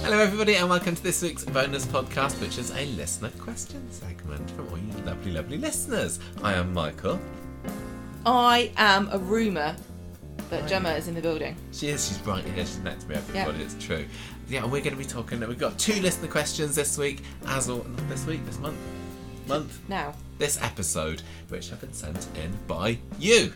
Hello, everybody, and welcome to this week's bonus podcast, which is a listener question segment from all you lovely, lovely listeners. I am Michael. I am a rumour that Gemma is in the building. She is, she's right here, she's next to me, everybody, Yeah. it's true. Yeah, we're going to be talking, we've got two listener questions this week, as all, not this week, this month. Month. Now, This episode, which have been sent in by you.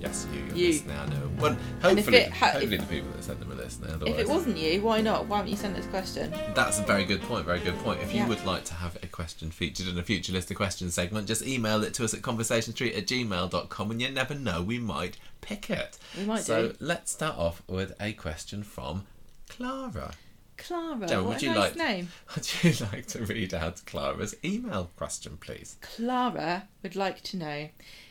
Yes, you. You're You. listening, I know. Well, hopefully, it ha- hopefully the people that sent them are listening. Otherwise, if it wasn't you, why not? Why haven't you sent this question? That's a very good point. Very good point. If you Yeah. would like to have a question featured in a future list of questions segment, just email it to us at conversationstreet at gmail.com and you never know, we might pick it. We might so do. let's start off with a question from Clara. Clara, Gemma, what would a you nice like name. would you like to read out Clara's email question, please? Clara would like to know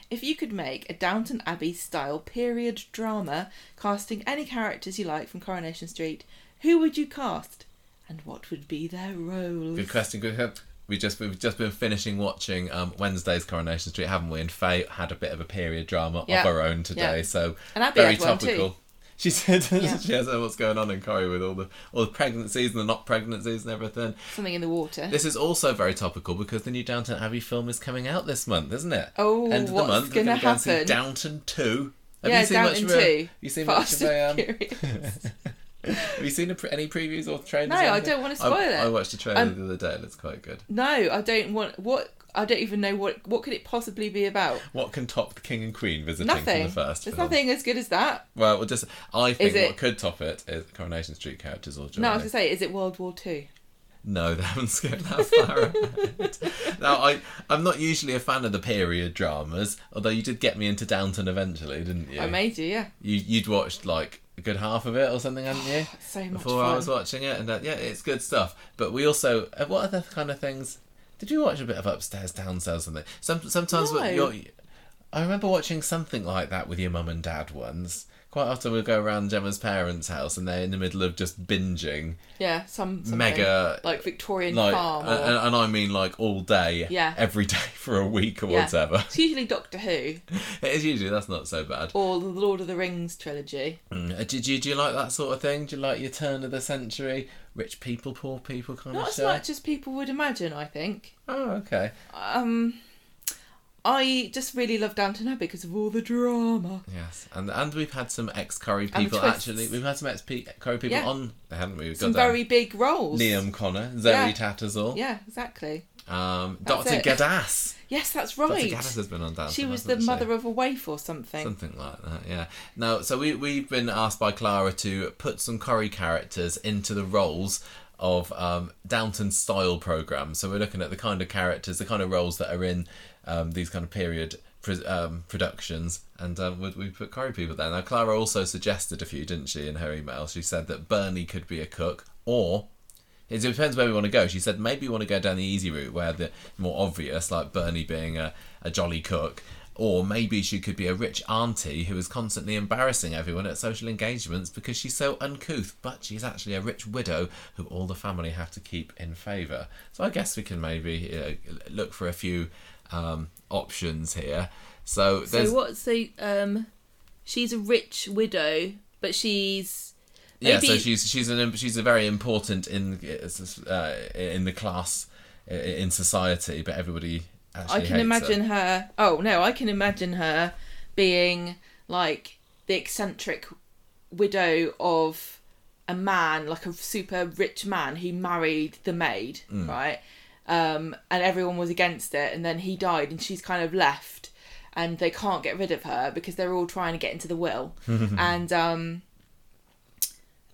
if you could make a Downton Abbey style period drama casting any characters you like from Coronation Street, who would you cast? And what would be their roles? Good question. Good. We just we've just been finishing watching um, Wednesday's Coronation Street, haven't we? And Faye had a bit of a period drama Yeah. of her own today, Yeah. so And Abby very one too. She said Yeah. she has what's going on in Corrie with all the all the pregnancies and the not pregnancies and everything. Something in the water. This is also very topical because the new Downton Abbey film is coming out this month, isn't it? Oh, end of the what's month. we're gonna go see happen? Downton Two. Have yeah, you seen Downton much of a, 2. You seen Fast much of a, um, Have you seen pre- any previews or trailers? No, I don't wanna spoil I, it. I watched a trailer Um, the other day. and It's quite good. No, I don't want. What? I don't even know what. What could it possibly be about? What can top the King and Queen visiting Nothing. from the first There's film? nothing as good as that. Well, we'll just I think it- what could top it is Coronation Street characters or joining. No, I was gonna say, is it World War Two? No, they haven't skipped that far ahead. now, I I'm not usually a fan of the period dramas, although you did get me into Downton eventually, didn't you? I made you, yeah. you you'd watched like a good half of it or something, hadn't you? So much Before fun. I was watching it, and uh, yeah, it's good stuff. But we also, uh, what other kind of things? Did you watch a bit of upstairs, downstairs, something? Some sometimes No. I remember watching something like that with your mum and dad once. Quite often we'd go around Gemma's parents' house, and they're in the middle of just binging yeah, some mega like Victorian like, farm. Or, and, and I mean like all day, Yeah. every day for a week or yeah. whatever. It's usually Doctor Who It is usually that's not so bad. or the Lord of the Rings trilogy. Mm. Uh, Do, do, do you like that sort of thing? Do you like your turn of the century, rich people, poor people kind Not of as show? much as people would imagine, I think. Oh, okay. Um, I just really love Downton Abbey because of all the drama. Yes, and and we've had some ex Corrie people actually. We've had some ex Corrie people Yeah. on, haven't we? We've Some got very big roles. Liam Connor, Zoe Yeah. Tattersall, Yeah, exactly. um, Doctor it. Gaddis. Yes, that's right. Doctor right. Gaddis has been on Downton. She was the hasn't mother of a waif or something. Something like that, yeah. Now, so we we've been asked by Clara to put some Corrie characters into the roles of um, Downton style programs. So we're looking at the kind of characters, the kind of roles that are in um, these kind of period um, productions, and um, we, we put Corrie people there. Now, Clara also suggested a few, didn't she, in her email? She said that Bernie could be a cook, or it depends where we want to go. She said maybe we want to go down the easy route where the more obvious, like Bernie being a, a jolly cook, or maybe she could be a rich auntie who is constantly embarrassing everyone at social engagements because she's so uncouth, but she's actually a rich widow who all the family have to keep in favour. So I guess we can maybe uh, look for a few um, options here. So there's So what's the um? She's a rich widow, but she's yeah, so she's she's an she's a very important in uh, in the class in society, but everybody I can imagine her. her. Oh no, I can imagine her being like the eccentric widow of a man, like a super rich man who married the maid, Mm. right? Um, and everyone was against it, and then he died, and she's kind of left, and they can't get rid of her because they're all trying to get into the will, and um,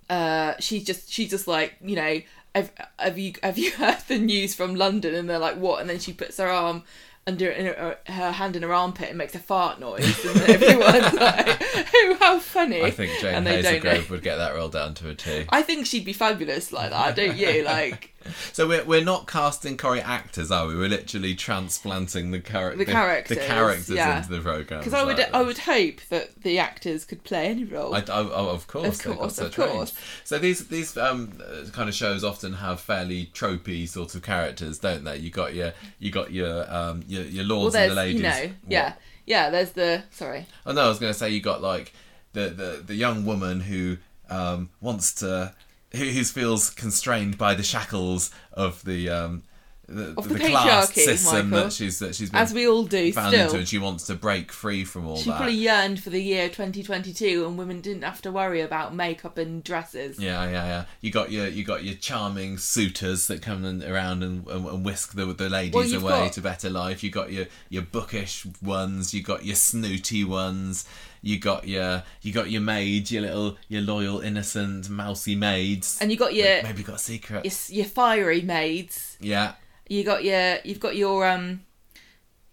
uh, she's just she's just like you know. Have, have you have you heard the news from London? And they're like, what? And then she puts her arm under in her, her hand in her armpit and makes a fart noise, and everyone's like, "Oh, how funny!" I think Jane and they don't know. Hazlegrove would get that rolled down to a T. I think she'd be fabulous like that, don't you? Like, So we're, we're not casting Corrie actors, are we? We're literally transplanting the, char- The characters, the characters yeah. into the program. Because I would I would hope that the actors could play any role. I, I- oh, of course, Of course, of such range. course. So these these um, kind of shows often have fairly tropey sort of characters, don't they? You got your you got your um your, your well, lords and the ladies. you know What? yeah yeah. There's the sorry. Oh no, I was going to say you got like the the, the young woman who um, wants to who, feels constrained by the shackles of the um, the, Of the class system Michael. that she's that she's been As we all do found still. into, and she wants to break free from all She that. probably yearned for the year 2022 and women didn't have to worry about makeup and dresses. Yeah, yeah, yeah. You got your you got your charming suitors that come in, around and, and, and whisk the the ladies Well, away got- to better life. You got your your bookish ones. You got your snooty ones. You got your you got your maids, your little your loyal innocent mousy maids. And you got your maybe got secrets. your, your fiery maids. Yeah, You got your you've got your um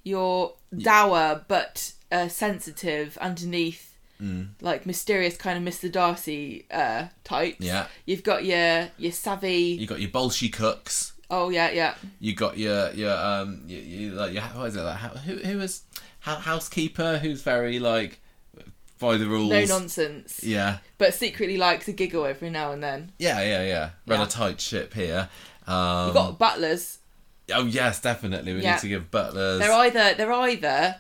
your dour but uh, sensitive underneath like mysterious kind of Mr. Darcy uh types. Yeah. You've got your your savvy you got your bolshy cooks. Oh yeah, yeah. You got your your um you, you like your what is it like how, who who hou- housekeeper who's very like by the rules. No nonsense. Yeah. But secretly likes a giggle every now and then. Yeah, yeah, yeah. Run Yeah. a tight ship here. Um, You've got butlers. oh yes, definitely. We Yeah. need to give butlers. They're either they're either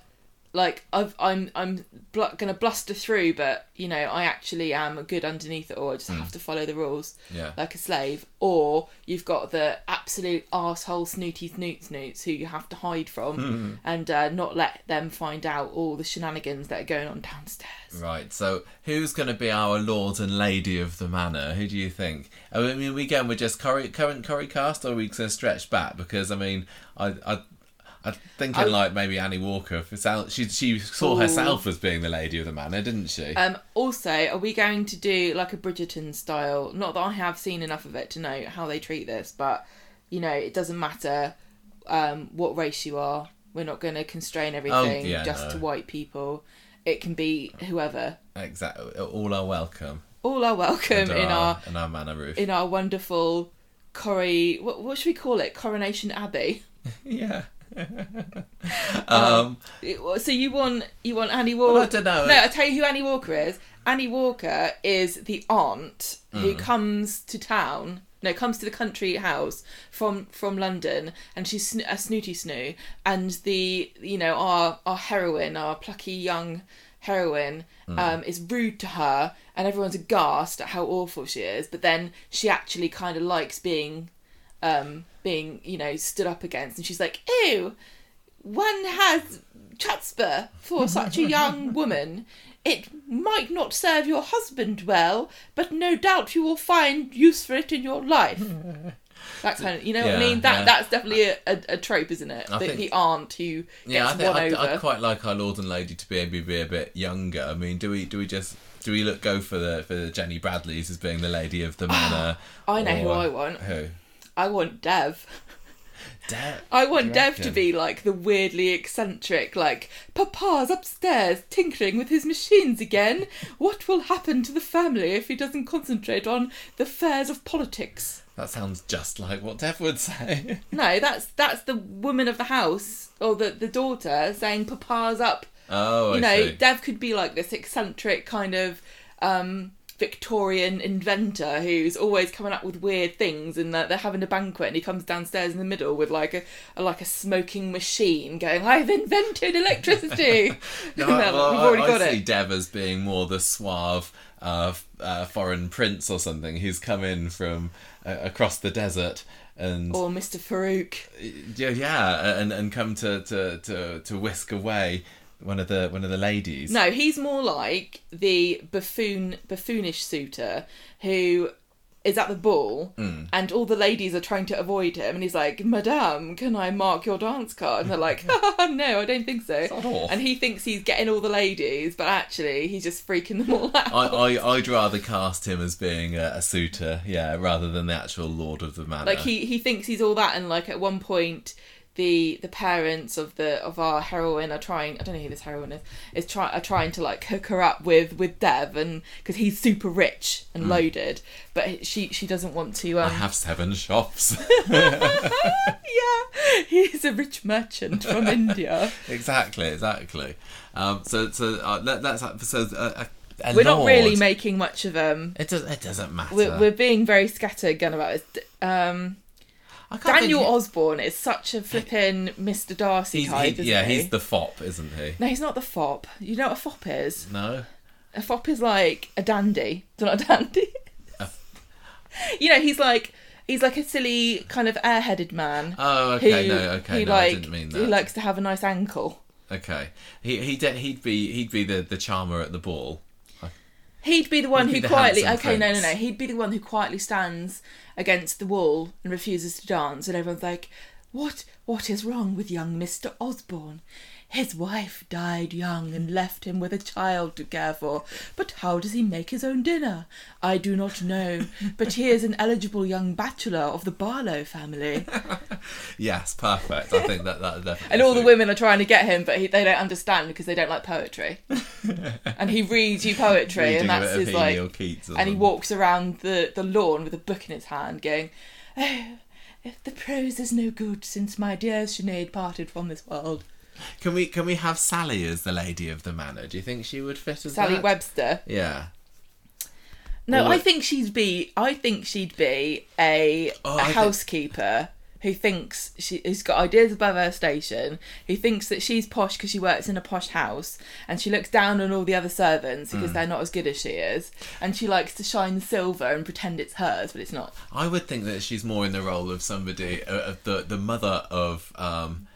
like I've, I'm I'm bl- gonna bluster through, but you know I actually am good underneath it all. I just Hmm. have to follow the rules yeah. like a slave. Or you've got the absolute asshole snooty snoot snoots who you have to hide from Hmm. and uh, not let them find out all the shenanigans that are going on downstairs. Right. So, who's going to be our lord and lady of the manor? Who do you think? I mean, we again we're just Corrie, current Corrie cast, or are we going to stretch back? Because I mean, I I. I'm thinking I- like maybe Annie Walker. She she saw Ooh. herself as being the lady of the manor, didn't she? Um, also, are we going to do like a Bridgerton style? Not that I have seen enough of it to know how they treat this, but you know, it doesn't matter um, what race you are. We're not going to constrain everything Oh, yeah, just no. to white people. It can be whoever. exactly. All are welcome. All are welcome in our in our manor roof. in our wonderful Corrie. What, what should we call it? Coronation Abbey. yeah. Um. It- So you want you want Annie Walker? Well, I don't know. No, I tell you who Annie Walker is. Annie Walker is the aunt Mm. who comes to town. No, comes to the country house from from London, and she's a snooty snoo. And the you know our our heroine, our plucky young heroine, Mm. um, is rude to her, and everyone's aghast at how awful she is. But then she actually kind of likes being um, being you know stood up against, and she's like, ew one has chutzpah for such a young woman. It might not serve your husband well, but no doubt you will find use for it in your life. That kind of, you know what I mean? That yeah. that's definitely a, a, a trope, isn't it? The, think- the aunt who Yeah, I gets think won I'd, over. I'd quite like our lord and lady to be able to be a bit younger. I mean, do we do we just do we look go for the for the Jenny Bradleys as being the lady of the manor? I know who I want. Who? I want Dev. De- I want Dev to be like the weirdly eccentric, like, Papa's upstairs tinkering with his machines again. What will happen to the family if he doesn't concentrate on the affairs of politics? That sounds just like what Dev would say. No, that's that's the woman of the house or the the daughter saying Papa's up. oh, you I know, see. Dev could be like this eccentric kind of um Victorian inventor who's always coming up with weird things and that they're having a banquet and he comes downstairs in the middle with like a, a like a smoking machine going, I've invented electricity. No, like, well, We've already I, got I see it. Dev as being more the suave uh, uh, foreign prince or something who's come in from uh, across the desert and Or Mr. Farouk. yeah, yeah, and and come to to to to whisk away one of the one of the ladies. No, he's more like the buffoon buffoonish suitor who is at the ball Hmm. and all the ladies are trying to avoid him and he's like, Madame, can I mark your dance card? And they're like, No, I don't think so. And he thinks he's getting all the ladies, but actually he's just freaking them all out. I, I I'd rather cast him as being a, a suitor, yeah, rather than the actual lord of the manor. like he, he thinks he's all that and like at one point the the parents of the of our heroine are trying. I don't know who this heroine is. Is try are trying to like hook her up with with Dev, and because he's super rich and loaded, but she she doesn't want to. I Um, have seven shops. yeah, he's a rich merchant from India. exactly, exactly. Um, so, so uh, that, that's so. Uh, a, a We're not really making much of um. It does. It doesn't matter. We're, we're being very scattergun about this. Um, I Daniel think- Osbourne is such a flipping Mr. Darcy He's, type, he- isn't yeah, he? he's the fop, isn't he? No, he's not the fop. You know what a fop is? No. A fop is like a dandy. Do you know a dandy? A- you know, he's like he's like a silly kind of airheaded man. Oh, okay. who, no, okay. who no, like I didn't mean that. who likes to have a nice ankle. Okay. He he de- he'd be he'd be the the charmer at the ball. He'd be the one He'd who the quietly okay, no, no, no. He'd be the one who quietly stands against the wall and refuses to dance, and everyone's like, "What? What is wrong with young Mister Osbourne? His wife died young and left him with a child to care for. But how does he make his own dinner? I do not know. But he is an eligible young bachelor of the Barlow family." Yes, perfect. I think that that definitely. And all the women are trying to get him, but he, they don't understand because they don't like poetry. and he reads you poetry, Reading and that's his like. Or Keats or And he walks around the, the lawn with a book in his hand, going, "Oh, if the prose is no good, since my dear Sinead parted from this world." Can we can we have Sally as the lady of the manor? Do you think she would fit as Sally that? Webster. Yeah. No, Or I think she'd be. I think she'd be a, Oh, a I think- housekeeper who thinks she has got ideas above her station. Who thinks that she's posh because she works in a posh house, and she looks down on all the other servants because Mm. they're not as good as she is, and she likes to shine silver and pretend it's hers, but it's not. I would think that she's more in the role of somebody, uh, of the the mother of um,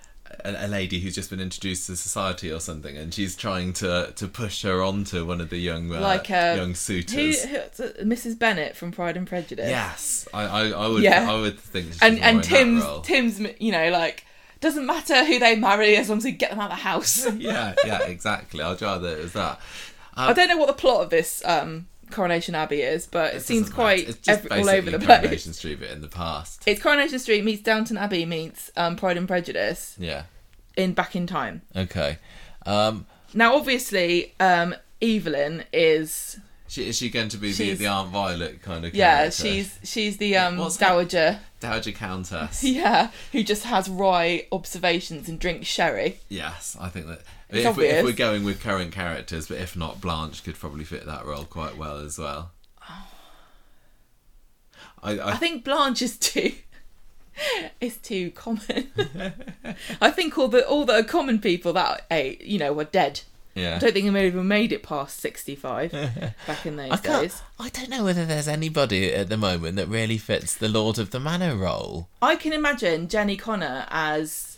a, lady who's just been introduced to society or something, and she's trying to to push her onto one of the young uh, Like, uh, young suitors. who, Mrs. Bennet from Pride and Prejudice. Yes, I, I, I would Yeah. I would think and and Tim's. Tim's you know like doesn't matter who they marry as long as we get them out of the house. yeah, yeah, exactly. I'd rather it was that. I don't know what the plot of this um, Coronation Abbey is, but it, It seems quite matter. It's just every, all over the place. Coronation Street, but in the past. It's Coronation Street meets Downton Abbey meets um, Pride and Prejudice Yeah. in back in time. Okay. Um, Now, obviously, um, Evelyn is she, is she going to be the, the Aunt Violet kind of yeah, character? she's she's the um, What's her- dowager, Dowager Countess. yeah, who just has wry observations and drinks sherry. Yes, I think that if, we, if we're going with current characters, but if not, Blanche could probably fit that role quite well as well. Oh. I, I, I think Blanche is too. It's too common. I think all the all the common people that age, you know, were dead. yeah. I don't think they even made it past sixty-five back in those I days. I don't know whether there's anybody at the moment that really fits the Lord of the Manor role. I can imagine Jenny Connor as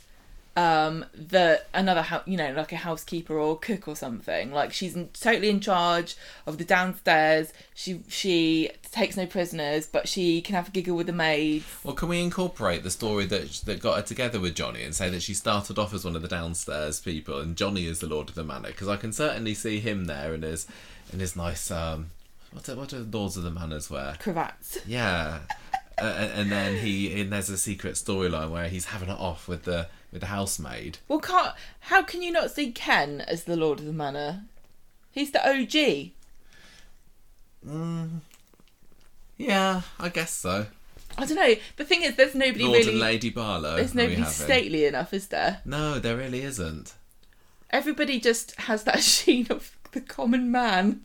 um the another hou- you know like a housekeeper or cook or something. Like she's in, totally in charge of the downstairs. She she takes no prisoners but she can have a giggle with the maids. Well, can we incorporate the story that that got her together with Johnny and say that she started off as one of the downstairs people and Johnny is the Lord of the Manor? Because I can certainly see him there in his in his nice um, what do, what do Lords of the Manors wear? cravats. Yeah, uh, and then he and there's a secret storyline where he's having it off with the with the housemaid. well can't how can you not see Ken as the Lord of the Manor he's the OG mm, Yeah, I guess so. I don't know the thing is there's nobody Lord really and Lady Barlow. there's nobody stately enough is there No, there really isn't. everybody just has that sheen of the common man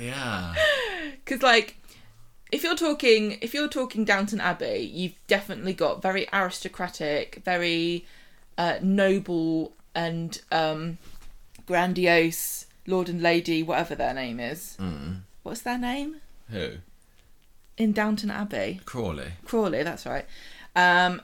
Yeah. because like if you're talking if you're talking downton abbey you've definitely got very aristocratic very uh, noble and um, grandiose lord and lady whatever their name is Mm. what's their name Who? in downton abbey Crawley. crawley that's right um,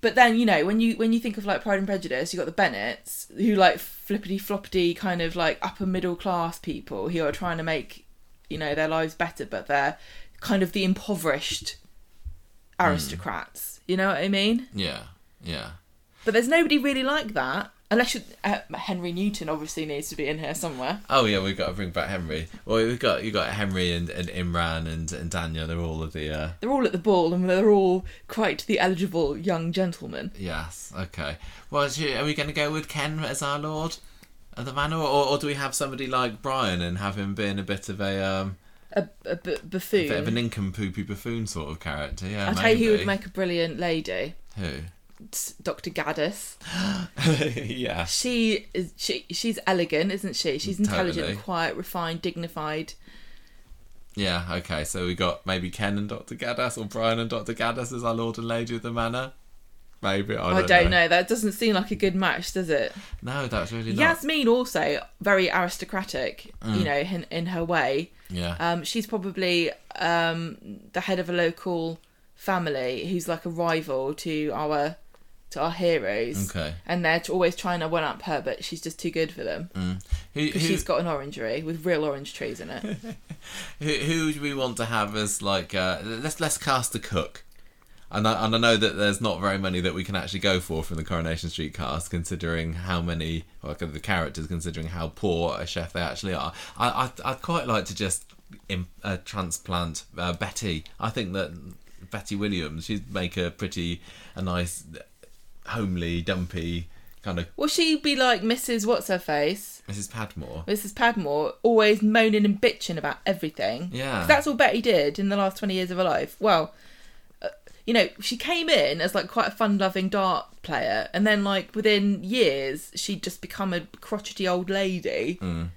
but then you know when you when you think of like pride and prejudice you got the bennets who like flippity floppity kind of like upper middle class people who are trying to make you know their lives better but they're kind of the impoverished aristocrats you know what i mean Yeah. Yeah. but there's nobody really like that Unless you, uh, Henry Newton obviously needs to be in here somewhere. Oh yeah, we've got to bring back Henry. Well, we've got you got Henry and, and Imran and and Daniel. They're all of the uh, They're all at the ball and they're all quite the eligible young gentlemen. yes. Okay. Well, are we going to go with Ken as our lord of the manor, or, or do we have somebody like Brian and have him being a bit of a um A, a b- buffoon. A bit of a nincompoopy buffoon sort of character? Yeah, I'll tell you who would make a brilliant lady. who? Dr. Gaddis. yeah. She is she she's elegant, isn't she? She's intelligent, Totally. quiet, refined, dignified. Yeah, okay, so we got maybe Ken and Dr. Gaddis or Brian and Dr. Gaddis as our Lord and Lady of the Manor. Maybe, I I don't, don't, know. That doesn't seem like a good match, does it? No, that's really not. Yasmin also very aristocratic, Mm. you know, in, in her way. Yeah. Um, she's probably um, the head of a local family who's like a rival to our to our heroes, okay. and they're always trying to one up her, but she's just too good for them Who, because who, she's got an orangery with real orange trees in it. who, who do we want to have as like uh, let's let's cast a cook. And I, and I know that there's not very many that we can actually go for from the Coronation Street cast, considering how many, like the characters, considering how poor a chef they actually are. I, I I'd quite like to just uh, transplant uh, Betty. I think that Betty Williams, she'd make a pretty a nice, homely, dumpy kind of Will she be like Mrs. What's her face? Mrs. Patmore. Mrs. Patmore, always moaning and bitching about everything. Yeah. 'Cause that's all Betty did in the last 20 years of her life. Well, uh, you know, she came in as like quite a fun loving dart player, and then like within years, she'd just become a crotchety old lady. Mm.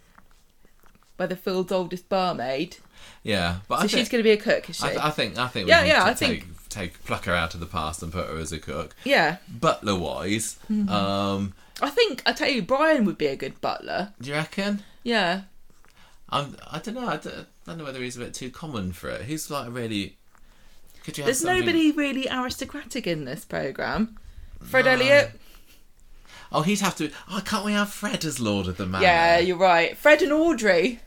By the field's oldest barmaid. Yeah, but So I she's going to be a cook, is she? I, th- I think I think we Yeah, need yeah, to I take think- take pluck her out of the past and put her as a cook. yeah. Butler wise, Mm-hmm. um, I think, I tell you, Brian would be a good butler. do you reckon? Yeah. I'm, I don't know. I don't, I don't know whether he's a bit too common for it. He's like really. Could you There's something- nobody really aristocratic in this programme. Fred No. Elliott? Oh, he'd have to. Oh, can't we have Fred as Lord of the Manor? Yeah, you're right. Fred and Audrey.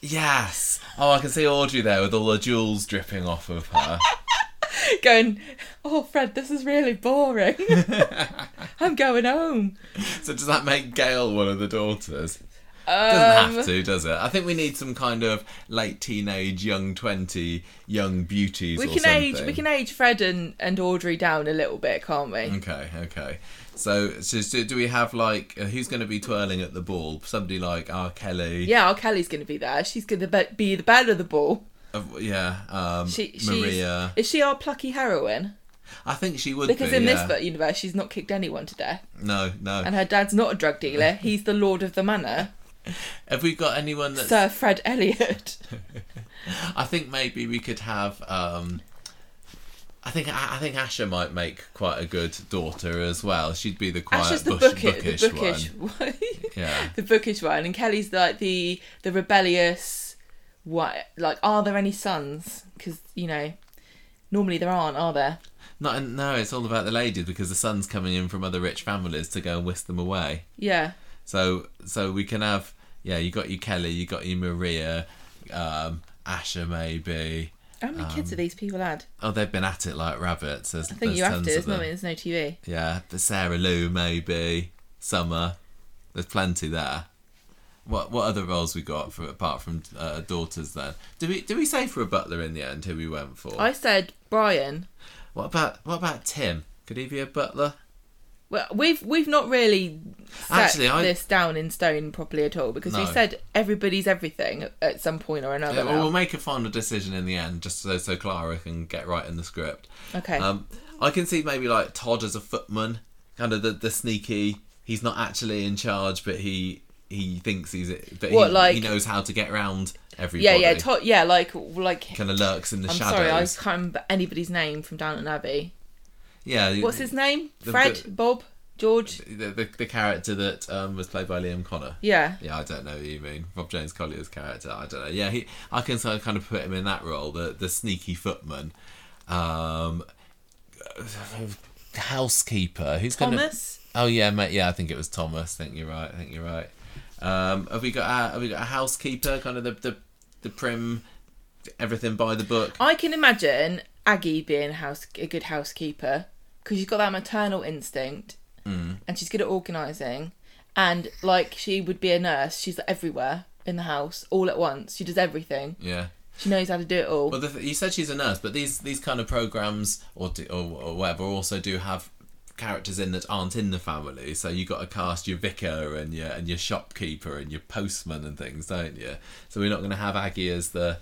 Yes. Oh, I can see Audrey there with all the jewels dripping off of her. going, oh, Fred, this is really boring. I'm going home. so does that make Gail one of the daughters? Um, Doesn't have to, does it? I think we need some kind of late teenage, young twenty, young beauties. we can age we can age Fred and, and Audrey down a little bit, can't we? Okay, okay. So, so, so do we have like uh, who's going to be twirling at the ball? Somebody like R. Kelly. Yeah, our Kelly's going to be there. She's going to be, be the belle of the ball. Uh, yeah. Um, She, Maria. Is she our plucky heroine? I think she would Because be. in yeah. this universe, she's not kicked anyone to death, No, no. and her dad's not a drug dealer. He's the lord of the manor, Have we got anyone that's? Sir Fred Elliott. I think maybe we could have. Um, I think I I think Asha might make quite a good daughter as well. She'd be the quiet, Ash is the bush, bookish, bookish, the bookish, one. Yeah. the bookish one, and Kelly's like the the rebellious. What like? Are there any sons? Because you know, normally there aren't, are there? Not no, it's all about the ladies because the son's coming in from other rich families to go and whisk them away. Yeah. So so we can have yeah, you got your Kelly, you got your Maria, um, Asha maybe. How many kids have these people had? Oh, they've been at it like rabbits. There's, I think you have to. There's no, there's no TV. Yeah, the Sarah Lou maybe, Summer. There's plenty there. What what other roles we got for apart from uh, daughters then? Do we do we say for a butler in the end who we went for? I said Brian. What about what about Tim? Could he be a butler? Well, we've we've not really set Actually, I- this down in stone properly at all because we said everybody's everything at some point or another. Yeah, well, we'll make a final decision in the end, just so so Clara can get right in the script. okay. Um, I can see maybe like Todd as a footman, kind of the, the sneaky. He's not actually in charge, but he he thinks he's it. But What, he, like- he knows how to get around yeah, everybody. yeah, to- yeah. Like like. kind of lurks in the I'm shadows. sorry, I can't remember anybody's name from Downton Abbey. yeah, What's his name? The- Fred, the- Bob, George. the, the the character that um, was played by Liam Connor. Yeah, Yeah, I don't know who you mean. Rob James Collier's character. I don't know. Yeah, he. I can sort of kind of put him in that role, the the sneaky footman, um, housekeeper. Who's gonna? Thomas. Oh yeah, mate. Yeah, I think it was Thomas. I think you're right. I think you're right. Um, have we got a, have we got a housekeeper? Kind of the the, the prim, everything by the book. I can imagine Aggie being house a good housekeeper because she's got that maternal instinct. and she's good at organising, and like she would be a nurse. She's everywhere in the house all at once. She does everything. Yeah. She knows how to do it all. Well, the th- you said she's a nurse, but these these kind of programs or, do, or or whatever also do have characters in that aren't in the family. So you got to cast your vicar and your and your shopkeeper and your postman and things, don't you? So we're not going to have Aggie as the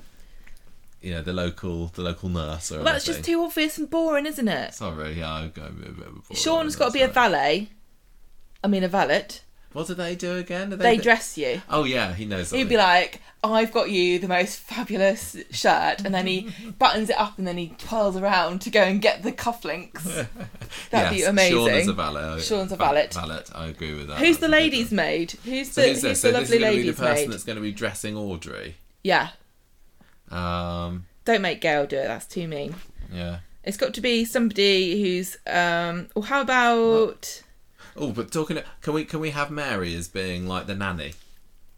you know the local the local nurse or well, that's just too obvious and boring, isn't it? Sorry, yeah, I'm going a bit boring Sean's got to be a valet. I mean, a valet. What do they do again? Do They dress you. Oh yeah, he knows. He'd be like, "I've got you the most fabulous shirt," and then he buttons it up, and then he twirls around to go and get the cufflinks. That'd be amazing. Sean is a valet. Sean's a valet. Valet, I agree with that. Who's That's the lady's maid? Who's So the who's who's this? the So this lovely to be the person maid? that's going to be dressing Audrey. Yeah, Um, don't make Gail do it. That's too mean. yeah. It's got to be somebody who's. um Well, how about? Oh, but talking, can we can we have Mary as being like the nanny?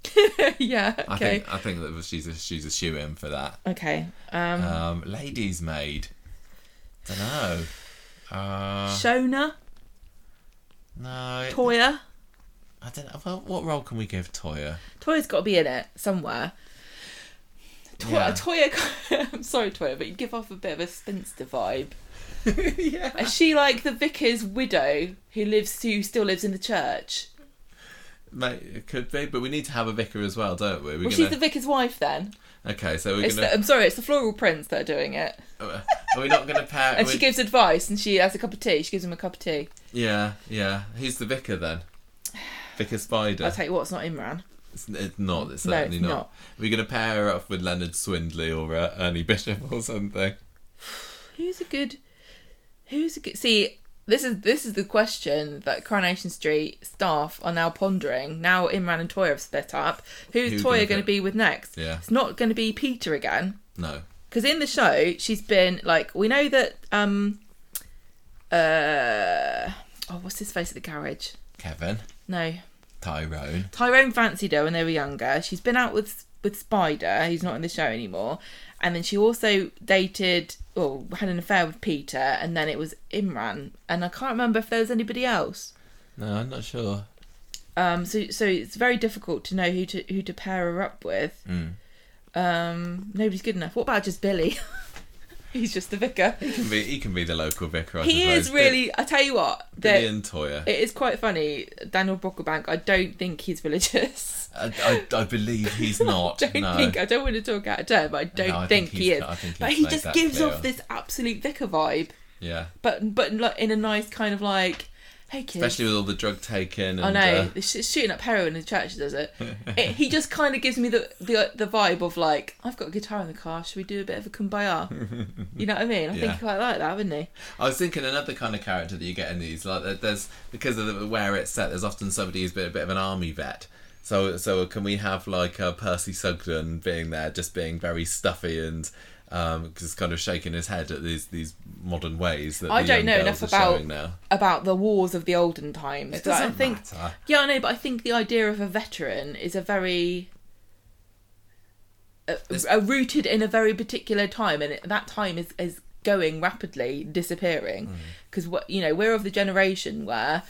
yeah. Okay. I think I think that she's a, she's a shoe in for that. Okay. Um, Um, lady's maid. Don't know. Uh, Shona, no, it- Toyah. I don't know. Well, what role can we give Toyah? Toyah's got to be in it somewhere. Toyah, Yeah. Toyah. I'm sorry, Toyah, but you give off a bit of a spinster vibe. yeah. Is she like the vicar's widow who lives who still lives in the church? Mate, it could be, but we need to have a vicar as well, don't we? We're Well, gonna... she's the vicar's wife then. Okay, so we're It's gonna. the, I'm sorry, it's the floral prince that are doing it. Are we not gonna pair? And we- she gives advice, and she has a cup of tea. She gives him a cup of tea. Yeah, yeah. Who's the vicar then? Vicar Spider. I'll tell you what, it's not Imran. It's, it's not. It's No, certainly it's not. not. We're going to pair her up with Leonard Swindley or uh, Ernie Bishop or something. Who's a good? Who's a good? See, this is this is the question that Coronation Street staff are now pondering. Now Imran and Toyah have split up. Who's Who's Toyah going to be with next? Yeah. It's not going to be Peter again. No. because in the show she's been like we know that um uh oh what's his face at the garage Kevin. no Tyrone. tyrone fancied her when they were younger she's been out with with spider he's not in the show anymore and then she also dated or had an affair with peter and then it was imran. And i can't remember if there was anybody else. No, I'm not sure. um so so it's very difficult to know who to who to pair her up with. Mm. um nobody's good enough. What about just billy he's just the vicar He can be. He can be the local vicar. I He suppose. is really. I tell you what, Billy that and Toyah. it is quite funny. Daniel Brocklebank. I don't think he's religious. I, I, I believe he's not. I don't no. think. I don't want to talk out of turn, but I don't I think, think he is. Think but he just gives clear. off this absolute vicar vibe, Yeah. but but in a nice kind of like, hey kids. Especially with all the drug taking. And, I know uh, it's shooting up heroin in the church, does it? it he just kind of gives me the, the the vibe of like, I've got a guitar in the car. Should we do a bit of a kumbaya? you know what I mean? I Yeah. think he quite like that, wouldn't he? I was thinking another kind of character that you get in these, like there- there's because of the, where it's set. There's often somebody who's been a bit of an army vet. So so can we have like uh, Percy Sugden being there, just being very stuffy and um, just kind of shaking his head at these these modern ways that I don't know enough about- now. About the wars of the olden times. It I doesn't think matter. Yeah, I know, but I think the idea of a veteran is a very a, rooted in a very particular time, and it, that time is is going rapidly disappearing Mm. because what you know we're of the generation where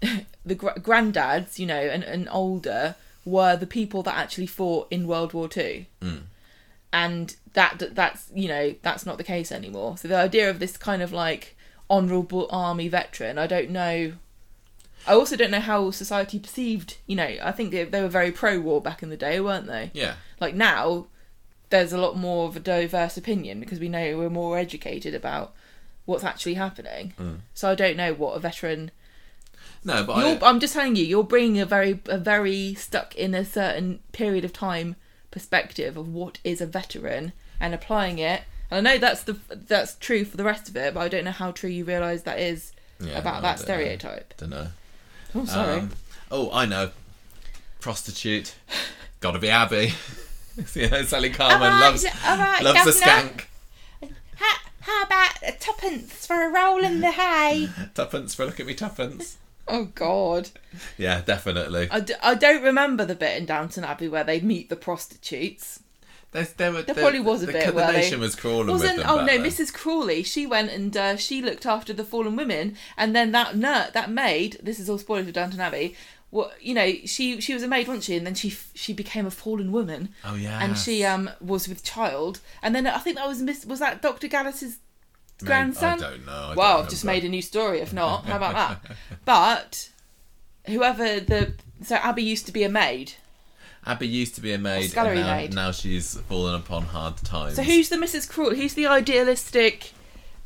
the gr- granddads, you know, and, and older were the people that actually fought in World War Two. Mm. And that that's you know that's not the case anymore. So the idea of this kind of like honourable army veteran, I don't know. I also don't know how society perceived. You know, I think they, they were very pro-war back in the day, weren't they? Yeah, Like now, there's a lot more of a diverse opinion because we know we're more educated about what's actually happening. Mm. So I don't know what a veteran no, but I, I'm just telling you, you're bringing a very, a very stuck in a certain period of time perspective of what is a veteran and applying it. And I know that's the that's true for the rest of it, but I don't know how true you realise that is yeah, about no, I that know. stereotype. Don't know. Oh, sorry. Um, oh, I know. Prostitute. Got to be Abby. know, Sally Carmen Alright, loves alright, loves a skank. how, how about a tuppence for a roll in the hay? Tuppence for look at me tuppence. Oh God, Yeah, definitely. I, d- I don't remember the bit in Downton Abbey where they meet the prostitutes. There, there, were, There probably was a the, bit, The, were they? was crawling Wasn't oh no, then. Mrs. Crawley. She went and uh, she looked after the fallen women, and then that nurse, that maid. This is all spoilers for Downton Abbey. What you know, she she was a maid, wasn't she? And then she she became a fallen woman, Oh yeah. and she um was with child. And then I think that was Miss was that Dr. Gaddis's grandson. I don't know. I well, I've just made a new story. If not, how about that? But whoever the so Abby used to be a maid. Abby used to be a maid, scullery and now, maid. now she's fallen upon hard times. So who's the Mrs. Cruel? Who's the idealistic?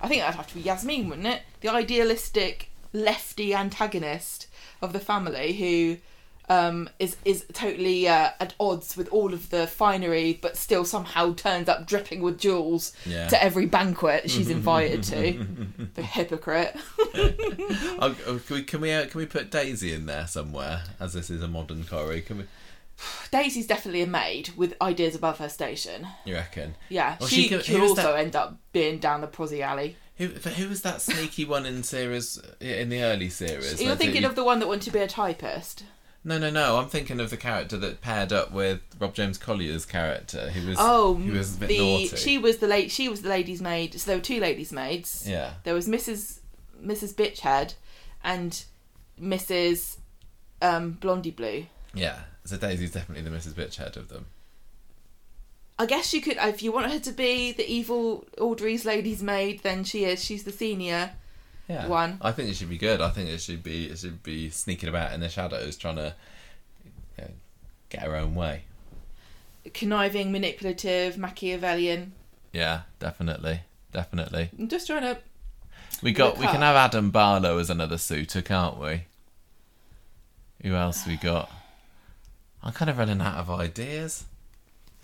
I think that'd have to be Yasmin, wouldn't it? The idealistic lefty antagonist of the family who um, is is totally uh, at odds with all of the finery, but still somehow turns up dripping with jewels Yeah. to every banquet she's invited to. the hypocrite. Oh, oh, can we can we, uh, can we put Daisy in there somewhere? As this is a modern Corrie, can we? Daisy's definitely a maid with ideas above her station. You reckon? Yeah, Well, she, she could- could who was also that- end up being down the prosy alley. Who who was that sneaky one in series in the early series? You're thinking you- of the one that wanted to be a typist. No, no, no. I'm thinking of the character that paired up with Rob James Collier's character, who was Oh, who was a bit the naughty. she was the late she was the lady's maid. So there were two ladies' maids. Yeah, There was Mrs. Mrs. Bitchhead and Mrs. Um, Blondie Blue. yeah. So Daisy's definitely the Mrs. Bitchhead of them. I guess you could, if you want her to be the evil Audrey's lady's maid, then she is. She's the senior. Yeah, One. I think it should be good. I think it should be it should be sneaking about in the shadows, trying to you know, get her own way. Conniving, manipulative, Machiavellian. Yeah, definitely, definitely. I'm just trying to. We got we can have Adam Barlow as another suitor, can't we? Who else we got? I'm kind of running out of ideas.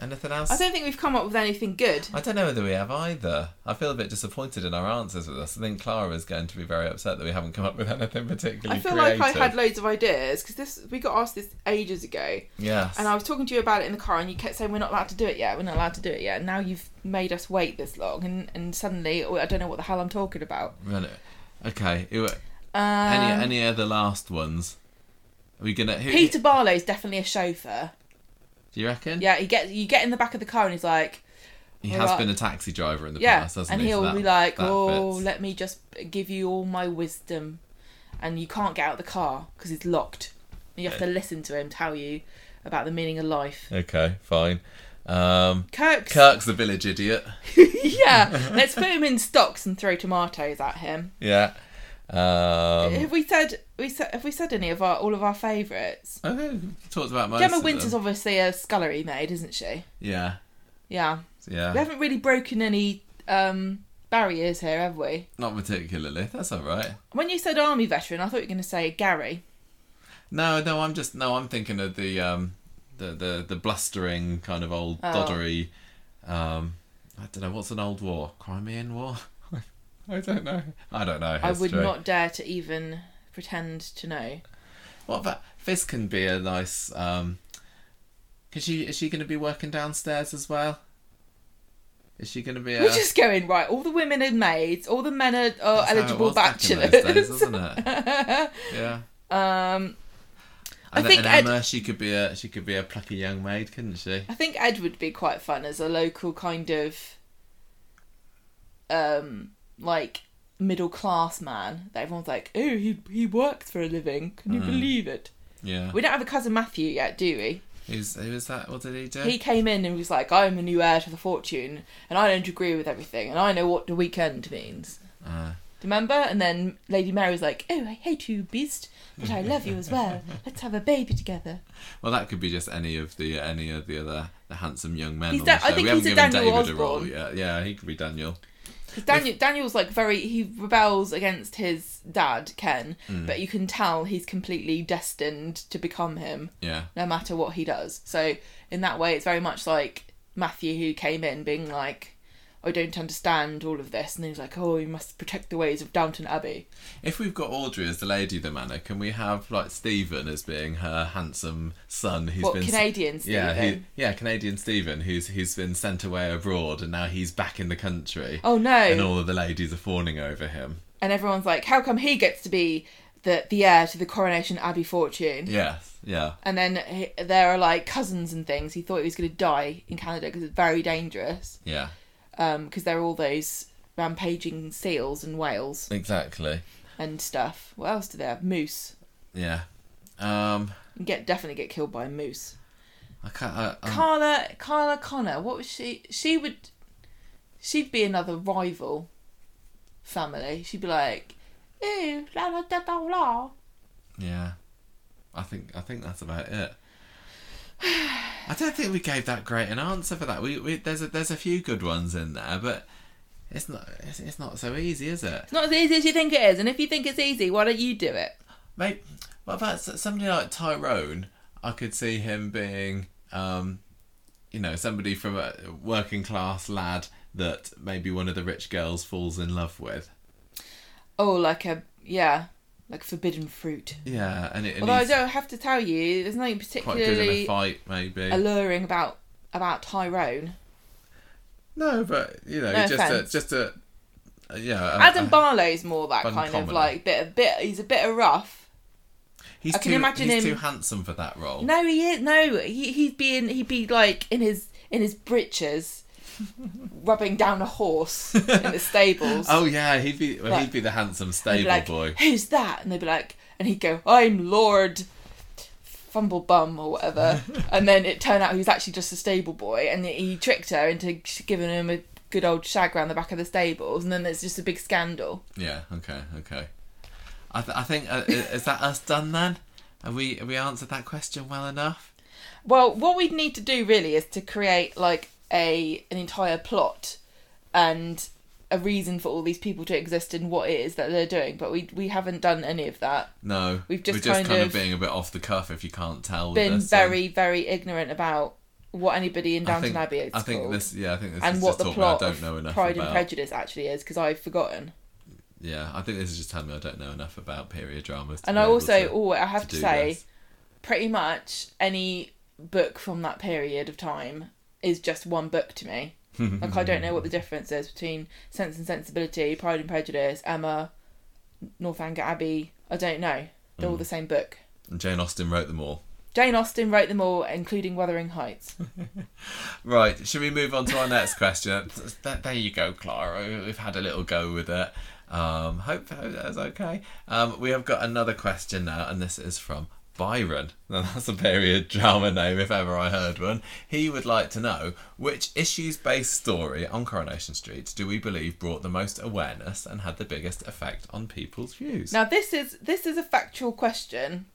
Anything else? I don't think we've come up with anything good. I don't know whether we have either. I feel a bit disappointed in our answers with us. I think Clara is going to be very upset that we haven't come up with anything particularly I feel creative. like I had loads of ideas because this we got asked this ages ago, yes. and I was talking to you about it in the car, and you kept saying we're not allowed to do it yet. We're not allowed to do it yet. And now you've made us wait this long, and, and suddenly oh, I don't know what the hell I'm talking about. Right. Okay. Um, any any other last ones? Are we gonna? Who, Peter Barlow's definitely a chauffeur. Do you reckon? Yeah, he get you get in the back of the car, and he's like, He has right. been a taxi driver in the yeah, past, hasn't and he? So he'll that- be like, oh, fits. let me just give you all my wisdom, and you can't get out of the car because it's locked. You have to listen to him tell you about the meaning of life. Okay, fine. Um, Kirk's Kirk's the village idiot. yeah, let's put him in stocks and throw tomatoes at him. Yeah. Um, have we said we said have we said any of our all of our favourites? I think we talked about most Gemma Winter's them. obviously a scullery maid, isn't she? Yeah. Yeah. Yeah. We haven't really broken any um, barriers here, have we? Not particularly. That's all right. When you said army veteran, I thought you were going to say Gary. No, no, I'm just no, I'm thinking of the um the the, the blustering kind of old Oh. doddery um I don't know, what's an old war? Crimean War? I don't know. I don't know. I would not dare to even pretend to know. What about this can be a nice um Cause she is she gonna be working downstairs as well? Is she gonna be a We're just going right. All the women are maids. All the men are, are That's how it eligible was back in those bachelors. days, wasn't it? Yeah. um, I think and Ed- Emma, she could be a she could be a plucky young maid, couldn't she? I think Ed would be quite fun as a local kind of, um, like middle class man. That everyone's like, oh, he he works for a living. Can Mm. you believe it? Yeah. We don't have a cousin Matthew yet, do we? Who's who was that? What did he do? He came in and was like, I'm the new heir to the fortune, and I don't agree with everything, and I know what the weekend means. Uh, Do you remember? And then Lady Mary was like, Oh, I hate you, beast, but I love you as well. Let's have a baby together. well, that could be just any of the any of the other the handsome young men. He's on Da- the show. I think we haven't he's a given Daniel David a role Osbourne. yet. Yeah, he could be Daniel. Daniel, Daniel's like very, he rebels against his dad, Ken, Mm. but you can tell he's completely destined to become him Yeah. no matter what he does. So, in that way, it's very much like Matthew who came in being like, I don't understand all of this. And he's like, oh, you must protect the ways of Downton Abbey. If we've got Audrey as the lady of the manor, can we have like Stephen as being her handsome son who's what, been Canadian yeah, Stephen? he, yeah, Canadian Stephen, who's who's been sent away abroad and now he's back in the country, Oh, no. and all of the ladies are fawning over him. and everyone's like, how come he gets to be the the heir to the coronation Abbey fortune. Yes, yeah. And then he, there are like cousins and things. He thought he was going to die in Canada because it's very dangerous. Yeah, Because there are all those rampaging seals and whales exactly. and stuff. What else do they have? Moose. Yeah. Um, You get definitely get killed by a moose. I can't. I, um, Carla Carla Connor. What was she? She would. She'd be another rival. Family. She'd be like, ooh la la da da la. Yeah, I think I think that's about it. I don't think we gave that great an answer for that. We, we there's a there's a few good ones in there, but it's not it's, it's not so easy, is it? It's not as easy as you think it is. And if you think it's easy, why don't you do it? Maybe what about somebody like Tyrone? I could see him being, um, you know, somebody from a working class lad that maybe one of the rich girls falls in love with. Oh, like a yeah, like forbidden fruit. Yeah, and, it, and Although I don't have to tell you, there's nothing quite good in a particularly fight, maybe. alluring about about Tyrone. No, but you know, No just a, just a, a- yeah. a- Adam a- Barlow's more that kind of like bit of bit. He's a bit of rough. he's I can too, imagine he's him- too handsome for that role. No, he is. No, he he'd be in. He'd be like in his in his breeches, rubbing down a horse in the stables. Oh yeah, he'd be well, Right. he'd be the handsome stable like, boy. Who's that? And they'd be like, and he'd go, I'm Lord Fumblebum or whatever. and then it turned out he was actually just a stable boy, and he tricked her into giving him a good old shag around the back of the stables, and then there's just a big scandal. Yeah. Okay. Okay. I th- I think uh, is that us done then? Have we have we answered that question well enough? Well, what we'd need to do really is to create like a an entire plot and a reason for all these people to exist and what it is that they're doing, but we we haven't done any of that. No, We've just we're just kind kind, of, of being a bit off the cuff if you can't tell. Been this, um, very very ignorant about what anybody in Downton think, Abbey is I think called. this. Yeah, I think this and is what the plot I don't know enough Pride about. and Prejudice actually is because I've forgotten. Yeah, I think this is just telling me I don't know enough about period dramas. And I also, to- oh, I have to, do say, this. pretty much any book from that period of time is just one book to me. like I don't know what the difference is between Sense and Sensibility, Pride and Prejudice, Emma, Northanger Abbey. I don't know. They're all Mm. the same book. And Jane Austen wrote them all. Jane Austen wrote them all, including Wuthering Heights. Right, should we move on to our next question? There you go, Clara. We've had a little go with it. Um, hope, hope that's okay. Um, we have got another question now, and this is from Byron. Now, that's a period drama name, if ever I heard one. He would like to know which issues based story on Coronation Street do we believe brought the most awareness and had the biggest effect on people's views? Now this is this is a factual question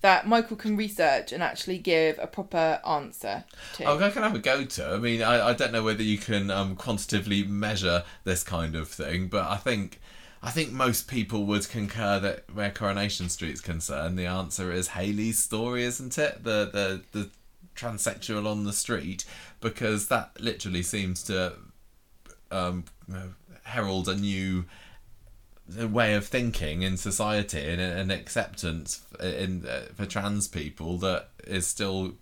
that Michael can research and actually give a proper answer to. Oh, I can have a go to. I mean, I, I don't know whether you can um, quantitatively measure this kind of thing, but I think I think most people would concur that where Coronation Street's concerned, the answer is Hayley's story, isn't it? The the the transsexual on the street, because that literally seems to um, herald a new way of thinking in society and an acceptance in uh, for trans people that is still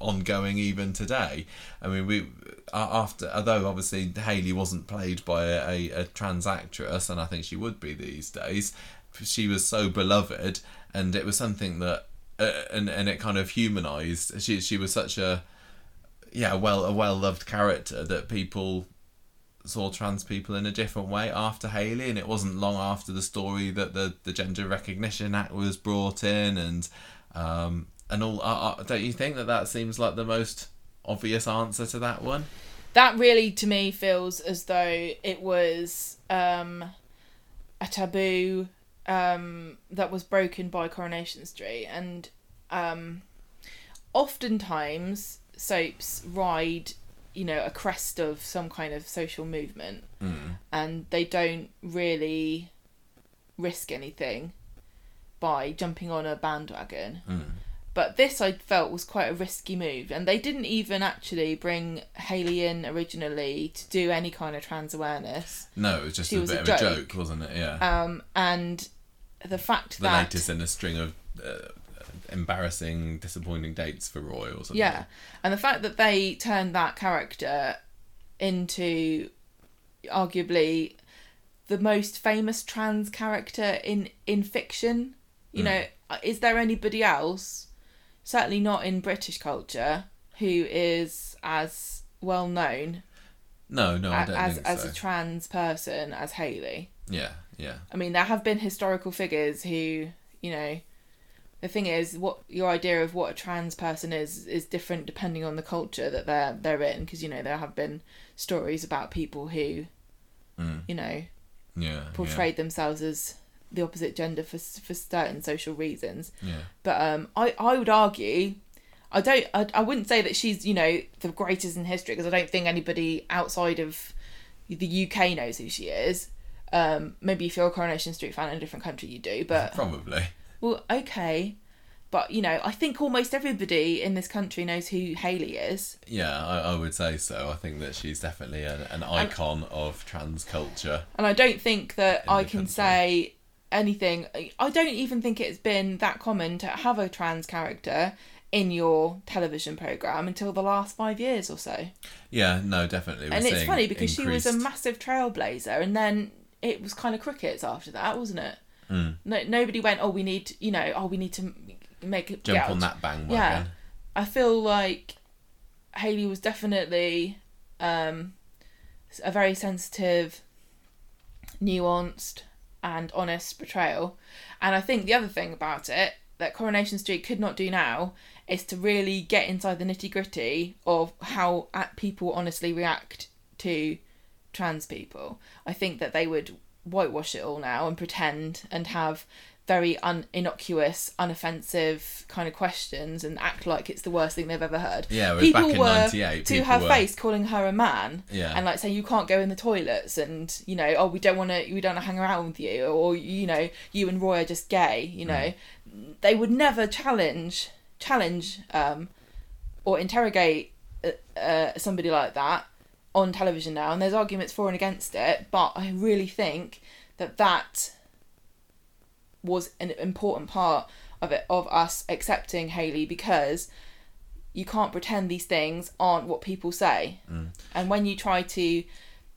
ongoing even today. I mean, we after although obviously Hayley wasn't played by a, a, a trans actress, and I think she would be these days. She was so beloved, and it was something that uh, and and it kind of humanized. She she was such a yeah well a well loved character that people saw trans people in a different way after Hayley, and it wasn't long after the story that the the Gender Recognition Act was brought in, and um, and all. Uh, uh, don't you think that that seems like the most obvious answer to that one? that really to me feels as though it was um, a taboo um, that was broken by Coronation Street, and um, oftentimes soaps ride, you know, a crest of some kind of social movement, Mm. and they don't really risk anything by jumping on a bandwagon. Mm. But this I felt was quite a risky move, and they didn't even actually bring Hayley in originally to do any kind of trans awareness. No, it was just She a was bit a of a joke. joke, wasn't it? Yeah. Um, and the fact the that latest in a string of uh, embarrassing, disappointing dates for Roy or something. yeah, and the fact that they turned that character into arguably the most famous trans character in in fiction. You know, is there anybody else? Certainly not in British culture who is as well known No, no, I don't as think as so. a trans person as Hayley. yeah, yeah, I mean, there have been historical figures who, you know, the thing is, what your idea of what a trans person is is different depending on the culture that they're they're in. Because you know there have been stories about people who, Mm. you know, yeah. portrayed themselves as the opposite gender for for certain social reasons. Yeah. But um, I I would argue. I don't. I, I wouldn't say that she's, you know, the greatest in history because I don't think anybody outside of the UK knows who she is. Um, maybe if you're a Coronation Street fan in a different country, you do. But Probably. well, okay. But you know, I think almost everybody in this country knows who Hayley is. Yeah, I, I would say so. I think that she's definitely an, an icon of trans culture. And I don't think that I can country. say anything. I don't even think it's been that common to have a trans character in your television program until the last five years or so. Yeah, no, definitely. We're and it's funny because she was a massive trailblazer, and then it was kind of crickets after that, wasn't it? Mm. No, nobody went. Oh, we need, you know, oh, we need to make it jump on that bang. Yeah. I feel like Hayley was definitely um, a very sensitive, nuanced, and honest portrayal. And I think the other thing about it that Coronation Street could not do now is to really get inside the nitty gritty of how uh, people honestly react to trans people. I think that they would whitewash it all now and pretend and have very un- innocuous, unoffensive kind of questions and act like it's the worst thing they've ever heard. Yeah, people were 98, to people her were- face calling her a man Yeah. and like saying you can't go in the toilets and you know oh we don't want to we don't want to hang around with you or you know you and Roy are just gay you know Mm. they would never challenge challenge um or interrogate uh, uh, somebody like that on television now and there's arguments for and against it but I really think that that was an important part of it of us accepting Hayley because you can't pretend these things aren't what people say. And when you try to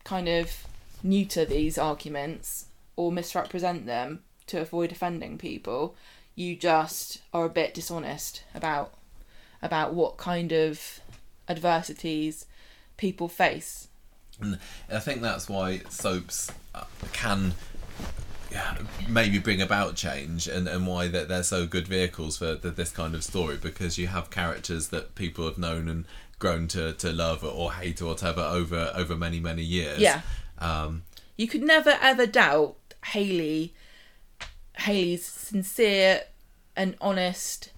kind of neuter these arguments or misrepresent them to avoid offending people, you just are a bit dishonest about about what kind of adversities people face. And I think that's why soaps uh, can maybe bring about change and, and why that they're so good vehicles for the, this kind of story because you have characters that people have known and grown to, to love or hate or whatever over over many many years. Yeah. Um, You could never ever doubt Hayley Hayley's sincere and honest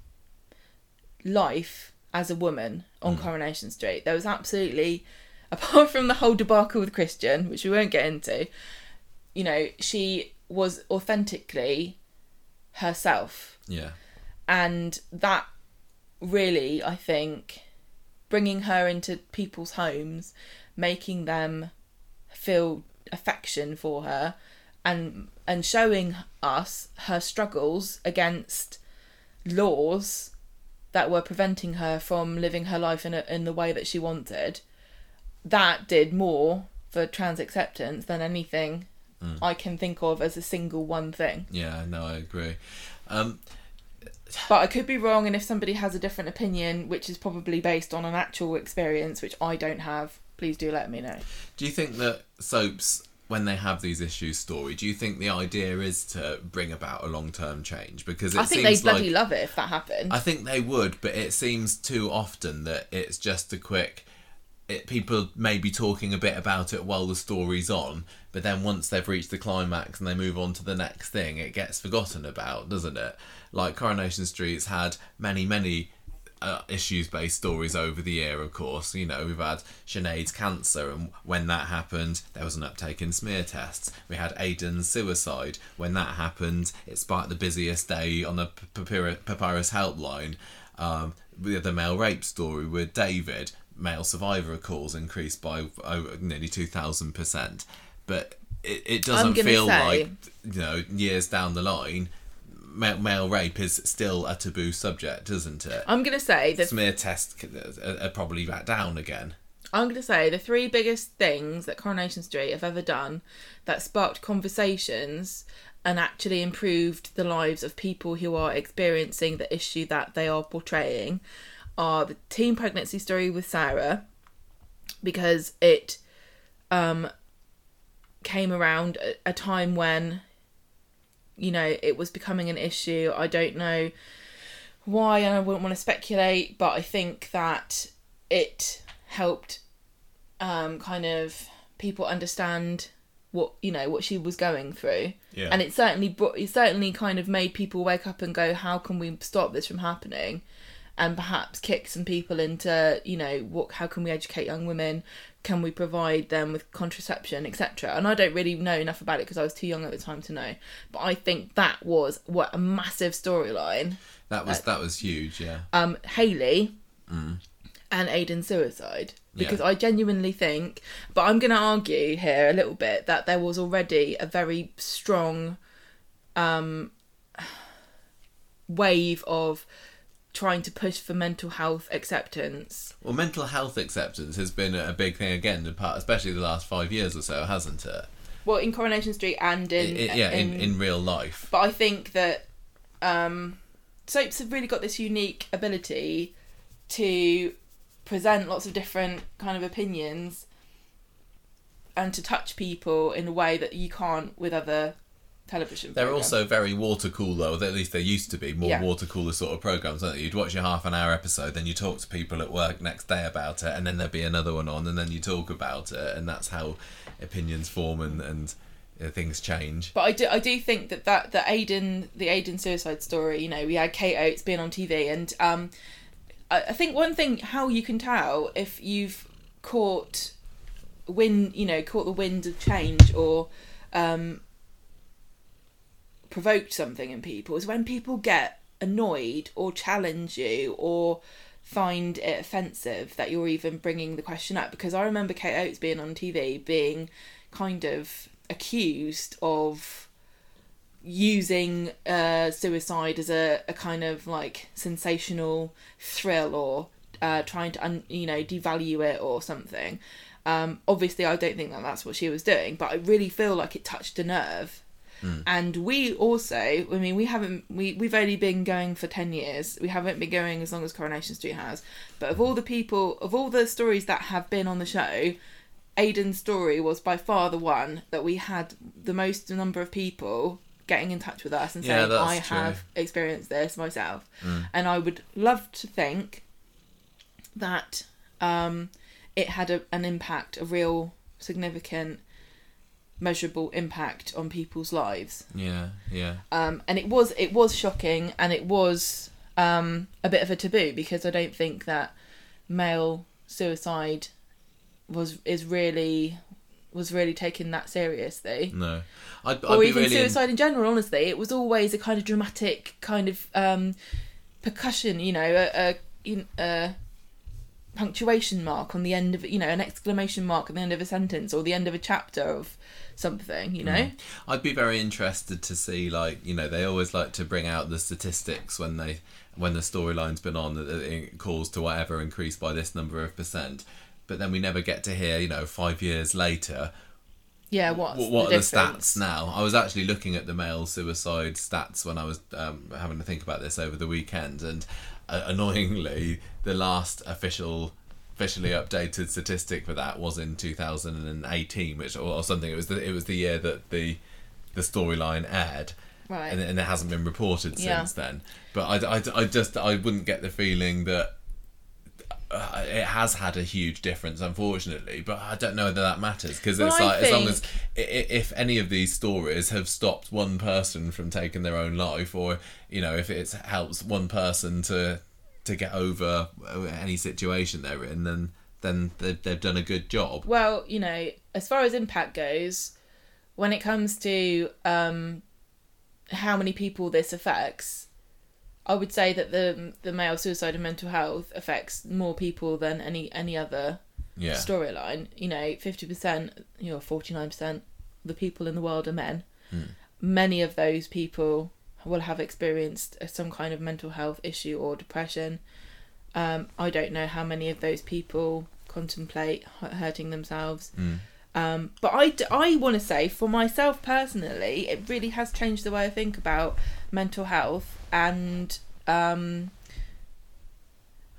life as a woman on Coronation Street. There was absolutely apart from the whole debacle with Christian, which we won't get into, you know, she was authentically herself. yeah. And that really, I think, bringing her into people's homes, making them feel affection for her, and and showing us her struggles against laws that were preventing her from living her life in a, in the way that she wanted. That did more for trans acceptance than anything I can think of as a single one thing. Yeah, no, I agree. Um, But I could be wrong, and if somebody has a different opinion, which is probably based on an actual experience, which I don't have, please do let me know. Do you think that soaps, when they have these issues story, do you think the idea is to bring about a long term change? Because it I think they seems bloody like love it if that happened. I think they would, but it seems too often that it's just a quick. It, people may be talking a bit about it while the story's on, but then once they've reached the climax and they move on to the next thing, it gets forgotten about, doesn't it? Like Coronation Street's had many, many uh, issues-based stories over the year. Of course, you know we've had Sinead's cancer, and when that happened, there was an uptake in smear tests. We had Aidan's suicide. When that happened, it sparked the busiest day on the Papyrus, helpline. Um, the male rape story with David. Male survivor calls increased by oh, nearly two thousand percent, but it, it doesn't feel say- like you know years down the line. Male, male rape is still a taboo subject, isn't it? I'm going to say that Smear tests are uh, uh, are probably back down again. I'm going to say the three biggest things that Coronation Street have ever done that sparked conversations and actually improved the lives of people who are experiencing the issue that they are portraying are the teen pregnancy story with Sarah because it um came around a, a time when you know it was becoming an issue. I don't know why and I wouldn't want to speculate, but I think that it helped um kind of people understand what you know what she was going through Yeah. and it certainly brought it certainly kind of made people wake up and go how can we stop this from happening and perhaps kick some people into you know what how can we educate young women can we provide them with contraception etc and i don't really know enough about it because i was too young at the time to know but i think that was what a massive storyline That was that was huge. Yeah. um hayley and aidan's suicide because Yeah. i genuinely think but i'm going to argue here a little bit that there was already a very strong um wave of trying to push for mental health acceptance Well, mental health acceptance has been a big thing again, in part- especially the last five years or so, hasn't it? well in coronation street and in, I- I- yeah, in, in real life. but i think that um soaps have really got this unique ability to present lots of different kind of opinions and to touch people in a way that you can't with other television They're programs. also very water cool, though. At least they used to be more Yeah. water cooler sort of programs. Aren't they? You'd watch your half an hour episode, then you talk to people at work next day about it, and then there'd be another one on, and then you talk about it, and that's how opinions form and and uh, things change. But I do, I do think that that the Aidan, the Aidan suicide story. You know, we had Kate Oates being on TV, and um, I, I think one thing how you can tell if you've caught wind, you know, caught the wind of change or um, provoked something in people is when people get annoyed or challenge you or find it offensive that you're even bringing the question up. Because I remember Kate Oates being on TV being kind of accused of using uh, suicide as a, a kind of like sensational thrill or uh, trying to un, you know devalue it or something. Um, obviously I don't think that that's what she was doing but I really feel like it touched a nerve and we also i mean we haven't we, we've only been going for 10 years. We haven't been going as long as coronation street has. But of all the people of all the stories that have been on the show aidan's story was by far the one that we had the most number of people getting in touch with us and Yeah, saying i true. have experienced this myself. And i would love to think that um, it had a, an impact a real significant measurable impact on people's lives Yeah, yeah. um, and it was it was shocking and it was um, a bit of a taboo because I don't think that male suicide was is really was really taken that seriously No, I'd, I'd or even really. suicide in general honestly it was always a kind of dramatic kind of um, percussion you know a, a, a punctuation mark on the end of you know an exclamation mark at the end of a sentence or the end of a chapter of something you know Mm. I'd be very interested to see, like, you know, they always like to bring out the statistics when they when the storyline's been on that it calls to whatever increased by this number of percent. But then we never get to hear, you know, five years later, yeah what's what, what the are the stats now? I was actually looking at the male suicide stats when I was um, having to think about this over the weekend, and uh, annoyingly, the last official, officially updated statistic for that was in 2018, which or, or something. It was the it was the year that the the storyline aired. Right. And, and it hasn't been reported Yeah. since then. But I, I, I just I wouldn't get the feeling that uh, it has had a huge difference, unfortunately. But I don't know whether that matters because it's Well, like as long as think- i- i- if any of these stories have stopped one person from taking their own life, or you know, if it helps one person to to get over any situation they're in, then then they've, they've done a good job. Well, you know, as far as impact goes, when it comes to um, how many people this affects, I would say that the the male suicide and mental health affects more people than any any other Yeah, storyline. You know, fifty percent, you know, forty nine percent the people in the world are men. Many of those people will have experienced some kind of mental health issue or depression. Um, I don't know how many of those people contemplate hurting themselves. Mm. Um, but I, I want to say for myself personally, it really has changed the way I think about mental health and um,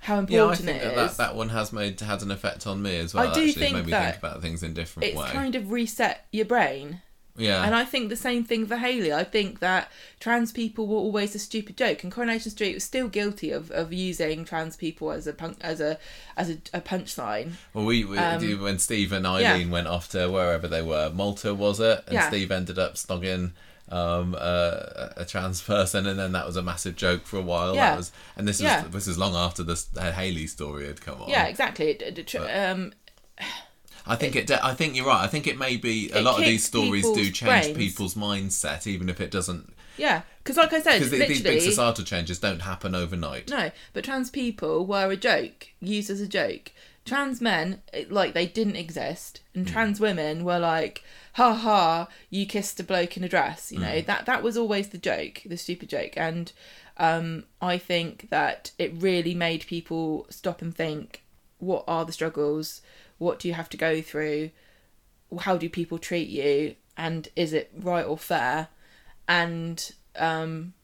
how Yeah, I important think it that that one has made had an effect on me as well. I do actually, think made me that think about things in different it's way. kind of reset your brain. Yeah, And I think the same thing for Hayley. I think that trans people were always a stupid joke, and Coronation Street was still guilty of, of using trans people as a punk, as a as a, a punchline. Well, we, we Um, when Steve and Eileen went off to wherever they were, Malta was it, and Yeah. Steve ended up snogging um, a, a trans person, and then that was a massive joke for a while. Yeah. That was, and this Yeah. was this is long after uh, Hayley story had come on. Yeah, exactly. It- it- tr- But- um, I think it. I think you're right. I think it may be a lot of these stories do change brains. people's mindset, even if it doesn't. yeah, because like I said, Because these big societal changes don't happen overnight. no. But trans people were a joke, used as a joke. Trans men, like they didn't exist, and Hmm. trans women were like, "Ha ha, you kissed a bloke in a dress." You know Hmm. that that was always the joke, the stupid joke, and um, I think that it really made people stop and think: What are the struggles? What do you have to go through? How do people treat you? And is it right or fair? And um,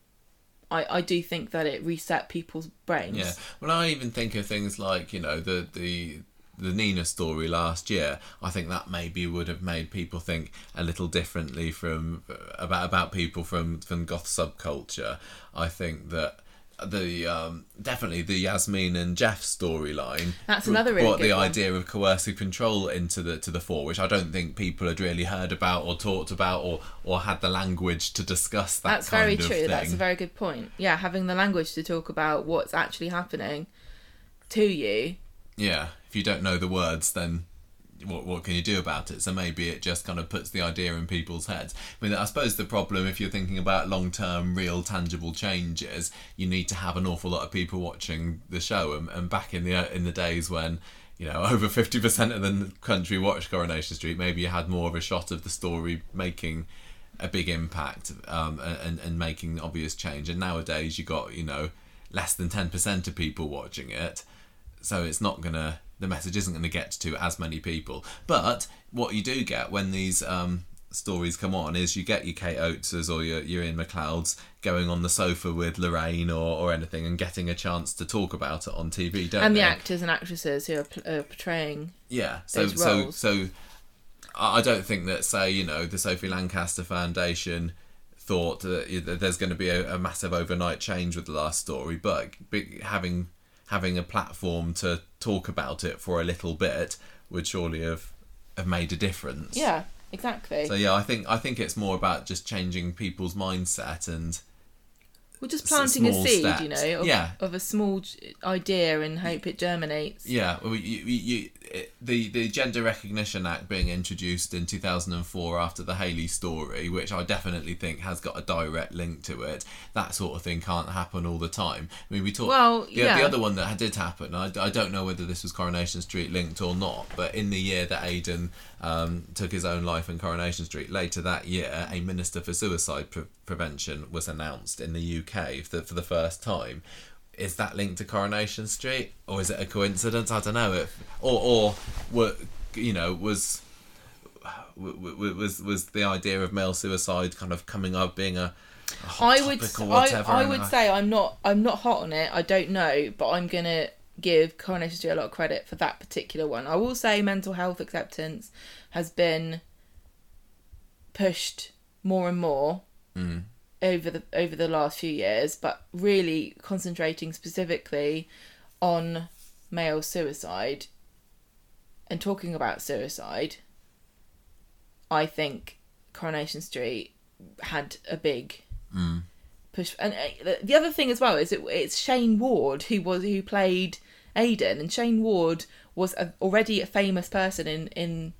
I I do think that it reset people's brains. Yeah. Well, I even think of things like you know the the the Nina story last year. I think that maybe would have made people think a little differently from about about people from from goth subculture. I think that. The um, definitely the Yasmin and Geoff storyline. That's another really brought the one. idea of coercive control into the to the fore, which I don't think people had really heard about or talked about or or had the language to discuss that. That's very true. That's a very good point. Yeah, having the language to talk about what's actually happening to you. yeah if you don't know the words then what what can you do about it? So maybe it just kind of puts the idea in people's heads. I mean i suppose the problem if you're thinking about long term real tangible changes you need to have an awful lot of people watching the show. And, and back in the in the days when you know over 50% of the country watched coronation street maybe you had more of a shot of the story making a big impact um, and, and making obvious change. And nowadays you got you know less than 10% of people watching it. So it's not gonna the message isn't gonna get to as many people but what you do get when these um, stories come on is you get your Kate Oateses or your, your Iain MacLeods going on the sofa with Lorraine or, or anything and getting a chance to talk about it on TV don't and the they? actors and actresses who are, are portraying. Yeah. So those so roles. so I don't think that say you know the Sophie Lancaster Foundation thought that there's going to be a, a massive overnight change with the last story, but having having a platform to talk about it for a little bit would surely have have made a difference. Yeah, exactly. So yeah, I think I think it's more about just changing people's mindset and We're just planting a small seed, steps. you know, of, Yeah. of a small idea and hope it germinates. Yeah, well, you, you, it, the the Gender Recognition Act being introduced in two thousand and four after the Hayley story, which I definitely think has got a direct link to it. That sort of thing can't happen all the time. I mean, we talked. Well, the, yeah. the other one that did happen, I, I don't know whether this was Coronation Street linked or not, but in the year that Aidan um, took his own life in Coronation Street, later that year, a minister for suicide pre- prevention was announced in the UK for for the first time is that linked to Coronation Street or is it a coincidence? I don't know. If, or or were you know was was was the idea of male suicide kind of coming up being a, a hot I would, topic or I, whatever? I and would say I'm not, I'm not hot on it. I don't know, but I'm gonna give Coronation Street a lot of credit for that particular one. I will say mental health acceptance has been pushed more and more Mm. Over the over the last few years, but really concentrating specifically on male suicide and talking about suicide. I think Coronation Street had a big Mm. push, and uh, the other thing as well is it, it's Shayne Ward who was who played Aidan, and Shayne Ward was a, already a famous person in in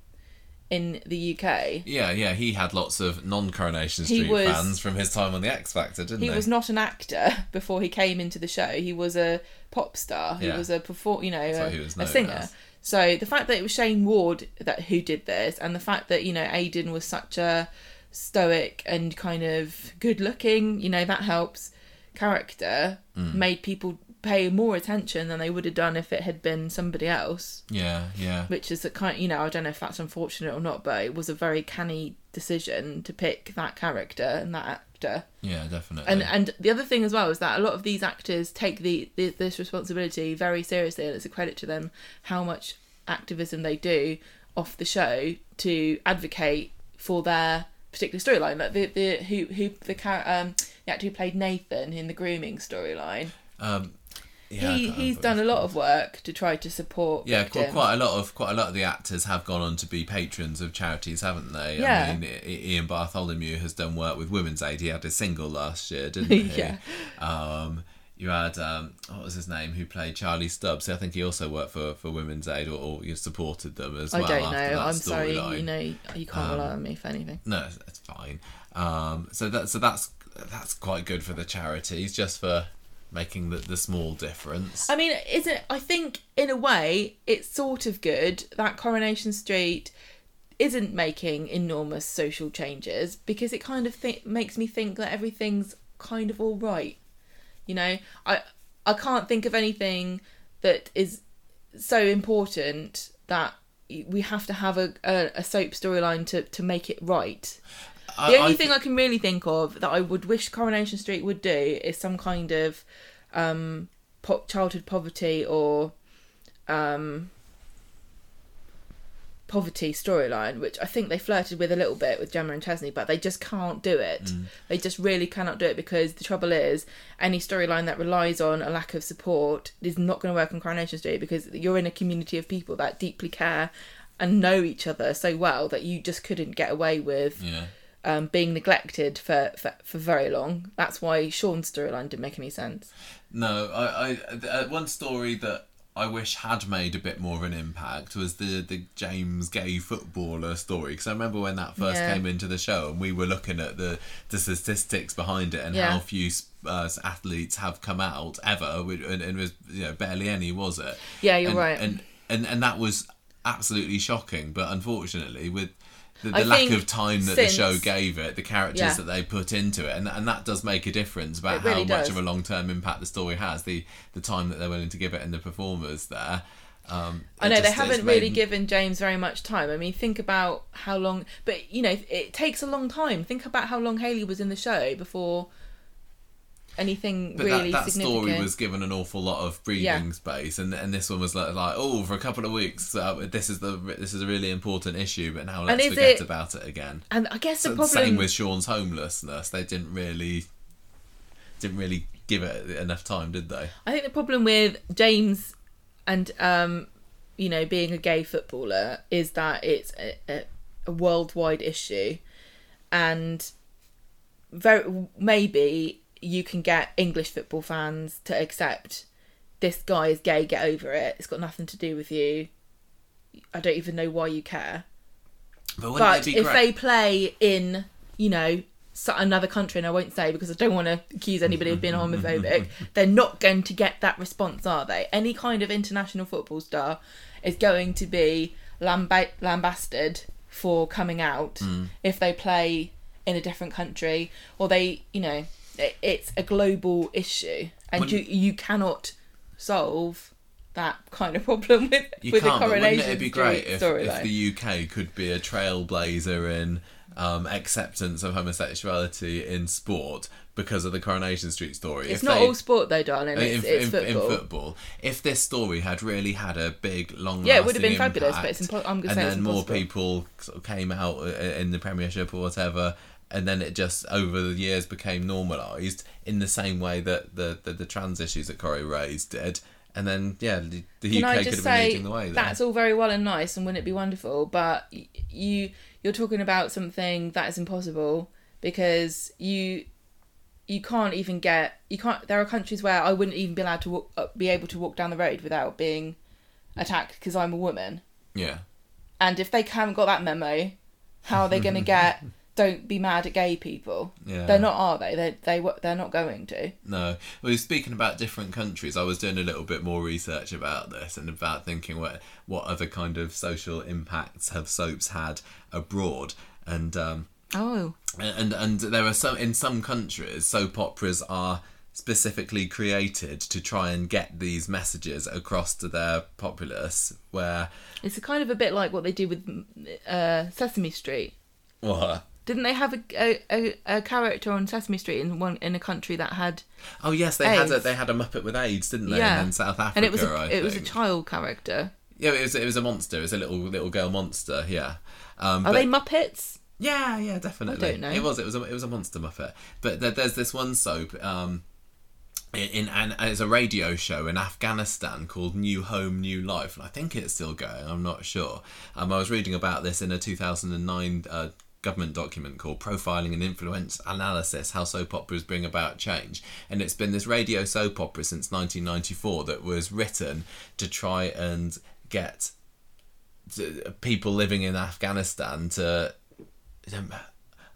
in the UK. Yeah, yeah, he had lots of non-Coronation Street was- fans from his time on the X Factor, didn't He he? was not an actor before he came into the show. He was a pop star. He Yeah. was a perform, you know, a, a singer. as. So the fact that it was Shayne Ward that who did this, and the fact that you know Aidan was such a stoic and kind of good-looking, you know, that helps. Character Mm. made people pay more attention than they would have done if it had been somebody else. Yeah, yeah. Which is a kind, you know, I don't know if that's unfortunate or not, but it was a very canny decision to pick that character and that actor. Yeah, definitely. And and the other thing as well is that a lot of these actors take the, the this responsibility very seriously, and it's a credit to them how much activism they do off the show to advocate for their particular storyline. Like the the who who the um the actor who played Nathan in the grooming storyline. um, yeah, he he's done a lot of work to try to support. Yeah, victims. quite a lot of quite a lot of the actors have gone on to be patrons of charities, haven't they? Yeah. I mean, Ian Bartholomew has done work with Women's Aid. He had a single last year, didn't he? Yeah. Um, you had um, what was his name? Who played Charlie Stubbs? I think he also worked for, for Women's Aid, or, or you supported them as I well. don't after know. I'm sorry. storyline. You know, you can't rely on me for anything. No, it's fine. Um, so that so that's that's quite good for the charities, just for making the, the small difference. I mean, isn't I think in a way it's sort of good that Coronation Street isn't making enormous social changes because it kind of th- makes me think that everything's kind of all right. You know, I I can't think of anything that is so important that we have to have a, a, a soap storyline to, to make it right. I- The only I thing I can really think of that I would wish Coronation Street would do is some kind of um, po- childhood poverty or um, poverty storyline, which I think they flirted with a little bit with Gemma and Chesney, but they just can't do it. Mm. They just really cannot do it because the trouble is, any storyline that relies on a lack of support is not going to work on Coronation Street because you're in a community of people that deeply care and know each other so well that you just couldn't get away with yeah. Um, being neglected for, for, for very long. That's why Sean's storyline didn't make any sense. No, I, I uh, one story that I wish had made a bit more of an impact was the the James Gay footballer story because I remember when that first Yeah. came into the show and we were looking at the the statistics behind it and Yeah. how few uh, athletes have come out ever and, and it was you know barely any was it Yeah, you're and, right. and, and and that was absolutely shocking but unfortunately with the, the lack of time that the show gave it, the characters Yeah. that they put into it, and and that does make a difference about really how much of a long term impact the story has. The the time that they're willing to give it and the performers there. Um, I know they just- it's haven't made- really given James very much time. I mean, think about how long, but you know, it takes a long time. Think about how long Hayley was in the show before anything But really that, that significant. story was given an awful lot of breathing Yeah. space, and and this one was like, like oh, for a couple of weeks, uh, this is the this is a really important issue, but now let's forget it- about it again. and I guess the So, problem. same with Sean's homelessness; they didn't really didn't really give it enough time, did they? I think the problem with James and um, you know, being a gay footballer is that it's a, a, a worldwide issue, and very maybe you can get English football fans to accept this guy is gay. Get over it. It's got nothing to do with you. I don't even know why you care. But, But if great? they play in, you know, another country, and I won't say because I don't want to accuse anybody of being homophobic, they're not going to get that response, are they? Any kind of international football star is going to be lamba- lambasted for coming out Hmm. if they play in a different country or they, you know, it's a global issue, and you Wouldn't- you cannot solve that kind of problem with You with can't, a but wouldn't coronation it be great if, if the UK could be a trailblazer in um, acceptance of homosexuality in sport because of the Coronation Street story? It's If not they- all sport though, darling. It's, in, it's in- in football. football, if this story had really had a big, long, Yeah, it would have been fabulous, but it's impo- I'm gonna and say then it's more people sort of came out uh, in the Premiership or whatever, and then it just over the years became normalised in the same way that the the, the trans issues that Corrie raised did, and then yeah, the, the Can UK could have been say leading the way. There. that's all very well and nice, and wouldn't it be wonderful? But you you're talking about something that is impossible because you you can't even get you can't. There are countries where I wouldn't even be allowed to walk, uh, be able to walk down the road without being attacked because I'm a woman. yeah. And if they haven't got that memo, how are they going to get? Don't be mad at gay people. Yeah. They're not, are they? They they they're not going to. No. Well, speaking about different countries, I was doing a little bit more research about this and about thinking what what other kind of social impacts have soaps had abroad, and um, Oh, and and there are some in some countries soap operas are specifically created to try and get these messages across to their populace. Where It's a kind of a bit like what they did with uh, Sesame Street. what? Didn't they have a, a, a, a character on Sesame Street in one in a country that had Oh yes, they had a they had a Muppet with AIDS, didn't they? yeah, then South Africa, and it was a, I it was a child character. yeah, it was it was a monster. It was a little little girl monster. Yeah. Um, Are but- they Muppets? Yeah, yeah, definitely. I don't know. It was, it was, a, it was a monster Muppet. But there, there's this one soap, um, in, in and it's a radio show in Afghanistan called New Home, New Life, and I think it's still going. I'm not sure. Um, I was reading about this in a 2009 uh, government document called Profiling and Influence Analysis: How Soap Operas Bring About Change, and it's been this radio soap opera since 1994 that was written to try and get people living in Afghanistan to um,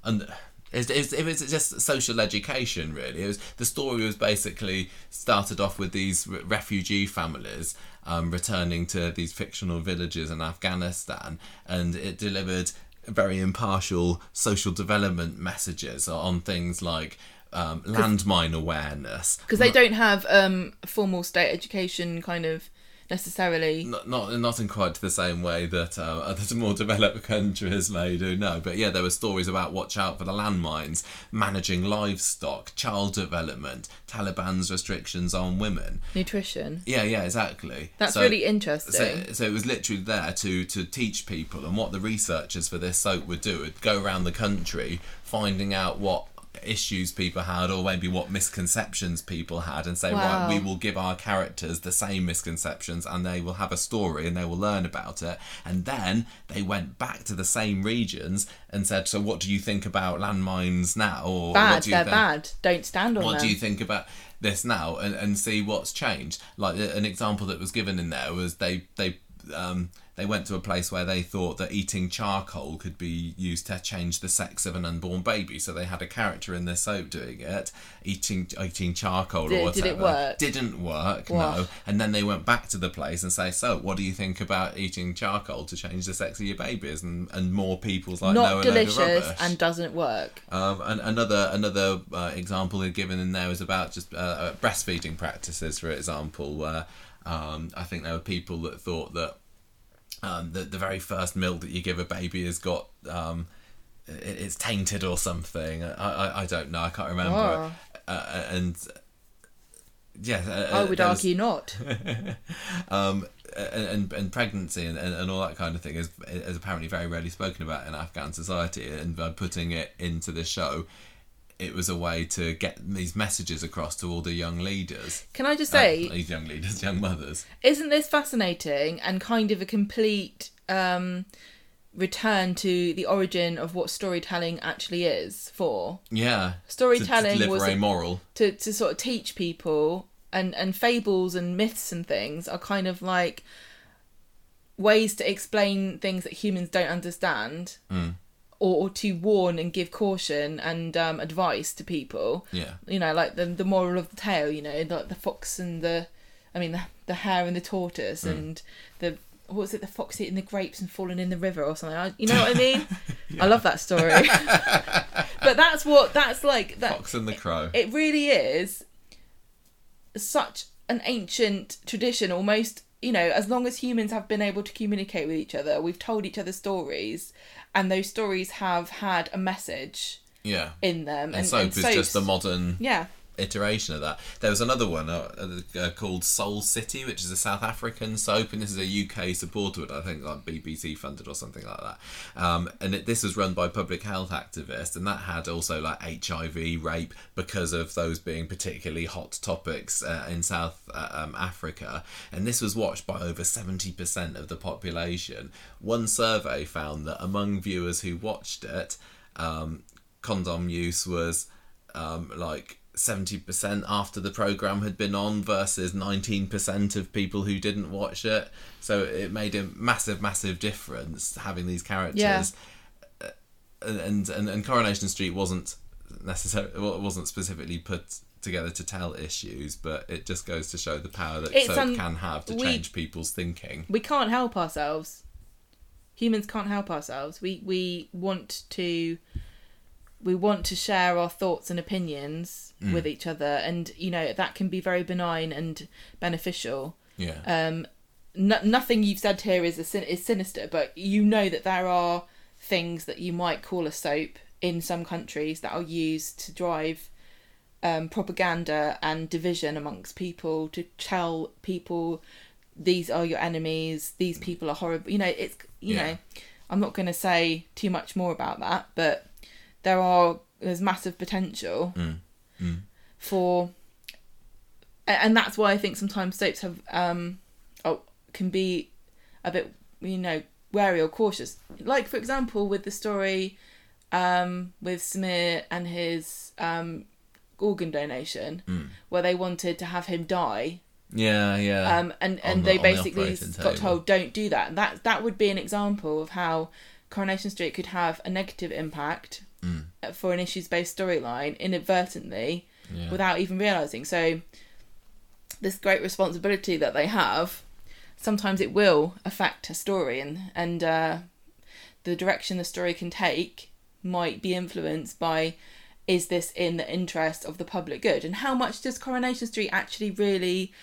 and it's, it's, it was just social education really. It was the story was basically started off with these refugee families um, returning to these fictional villages in Afghanistan and it delivered very impartial social development messages on things like um, landmine awareness. Because they don't have um, formal state education, kind of necessarily. not not not in quite the same way that uh, other more developed countries may do. No, but yeah, there were stories about watch out for the landmines, managing livestock, child development, Taliban's restrictions on women. Nutrition. Yeah, yeah, exactly. That's So- really interesting. So, so it was literally there to to teach people, and what the researchers for this soap would do would go around the country finding out what issues people had or maybe what misconceptions people had and say Wow. right we will give our characters the same misconceptions and they will have a story and they will learn about it and then they went back to the same regions and said so what do you think about landmines now or what bad. do you They're think bad. Don't stand on what them. do you think about this now and, and see what's changed like an example that was given in there was they they um, they went to a place where they thought that eating charcoal could be used to change the sex of an unborn baby so they had a character in their soap doing it eating eating charcoal Did- or did whatever it work? didn't work Wow. no and then they went back to the place and say so what do you think about eating charcoal to change the sex of your babies and and more people's like no, Not of delicious and doesn't work. Um, and another another uh, example they've given in there was about just uh, uh, breastfeeding practices, for example, where um, I think there were people that thought that um, the the very first milk that you give a baby has got um, it, it's tainted or something. I, I I don't know. I can't remember. Oh. Uh, and yeah, uh, I would was- argue not. um, and, and and pregnancy and, and, and all that kind of thing is is apparently very rarely spoken about in Afghan society. And by putting it into this show, it was a way to get these messages across to all the young leaders. Can I just Uh, say, these young leaders, young mothers. isn't this fascinating and kind of a complete um, return to the origin of what storytelling actually is for? Yeah, Storytelling to, to was a moral. to, to sort of teach people and, and fables and myths and things are kind of like ways to explain things that humans don't understand Mm. Or, to warn and give caution and um, advice to people. Yeah, you know like the, the moral of the tale you know like the fox and the i mean the, the hare and the tortoise and the what was it the fox eating the grapes and falling in the river or something. I, you know what i mean? I love that story. But that's what that's like that Fox and the Crow. it really is such an ancient tradition almost you know as long as humans have been able to communicate with each other we've told each other stories and those stories have had a message yeah, in them and, soap is just soaps- the modern yeah iteration of that. There was another one uh, uh, called Soul City, which is a South African soap, and this is a UK supported, I think, like BBC funded or something like that. Um, and it, this was run by public health activists, and that had also like HIV, rape, because of those being particularly hot topics uh, in South uh, um, Africa. And this was watched by over seventy percent of the population. One survey found that among viewers who watched it, um, condom use was um, like 70% after the program had been on versus 19% of people who didn't watch it. So it made a massive, massive difference having these characters. Yeah. Uh, And, and and Coronation Street wasn't necessarily well, it wasn't specifically put together to tell issues, but it just goes to show the power that It's, soap um, can have to we- change people's thinking. we can't help ourselves humans can't help ourselves we we want to we want to share our thoughts and opinions Mm. with each other, and you know that can be very benign and beneficial. Yeah. Um, no, nothing you've said here is a sin- is sinister, but you know that there are things that you might call a soap in some countries that are used to drive um, propaganda and division amongst people to tell people these are your enemies, these people are horrible. You know, it's you Yeah. know, I'm not going to say too much more about that, but there are there's massive potential Mm. Mm. for and that's why I think sometimes soaps have um oh, can be a bit you know wary or cautious. Like for example with the story um with Samir and his um organ donation Mm. where they wanted to have him die Yeah, yeah. um and and the- they on the basically got told don't do that. And that that would be an example of how Coronation Street could have a negative impact Mm. for an issues based storyline inadvertently yeah. without even realizing. So, this great responsibility that they have, sometimes it will affect a story, and and uh, the direction the story can take might be influenced by is this in the interest of the public good, and how much does Coronation Street actually really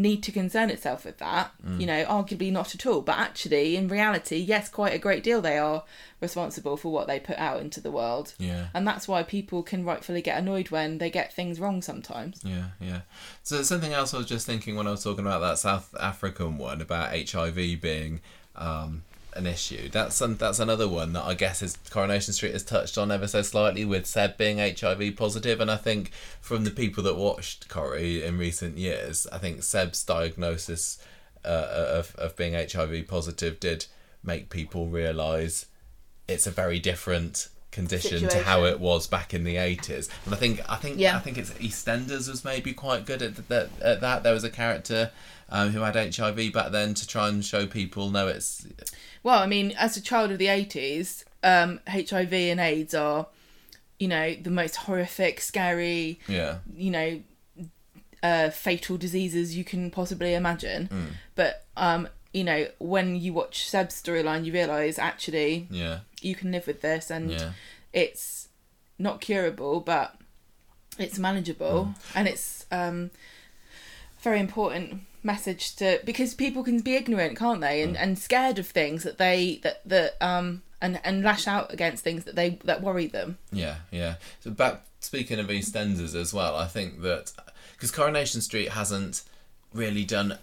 need to concern itself with that? You know, arguably not at all, but actually, in reality, yes, quite a great deal. They are responsible for what they put out into the world. yeah. And that's why people can rightfully get annoyed when they get things wrong sometimes. Yeah, yeah. So something else I was just thinking when I was talking about that South African one about HIV being um, an issue. That's some, that's another one that I guess is Coronation Street has touched on ever so slightly with Seb being HIV positive, and I think from the people that watched Corrie in recent years, I think Seb's diagnosis uh, of of being HIV positive did make people realise it's a very different condition to how it was back in the 80s and i think i think Yeah. i think it's eastenders was maybe quite good at that at that there was a character um, who had hiv back then to try and show people no it's Well, I mean, as a child of the 80s, um, HIV and AIDS are, you know, the most horrific, scary, yeah you know, uh, fatal diseases you can possibly imagine. Mm. But, um, you know, when you watch Seb's storyline, you realise actually yeah you can live with this and yeah it's not curable, but it's manageable, Mm. and it's um, very important message to because people can be ignorant, can't they, Mm. and, and scared of things that they that that um and and lash out against things that they that worry them. Yeah, yeah. So back speaking of EastEnders as well, I think that because Coronation Street hasn't really done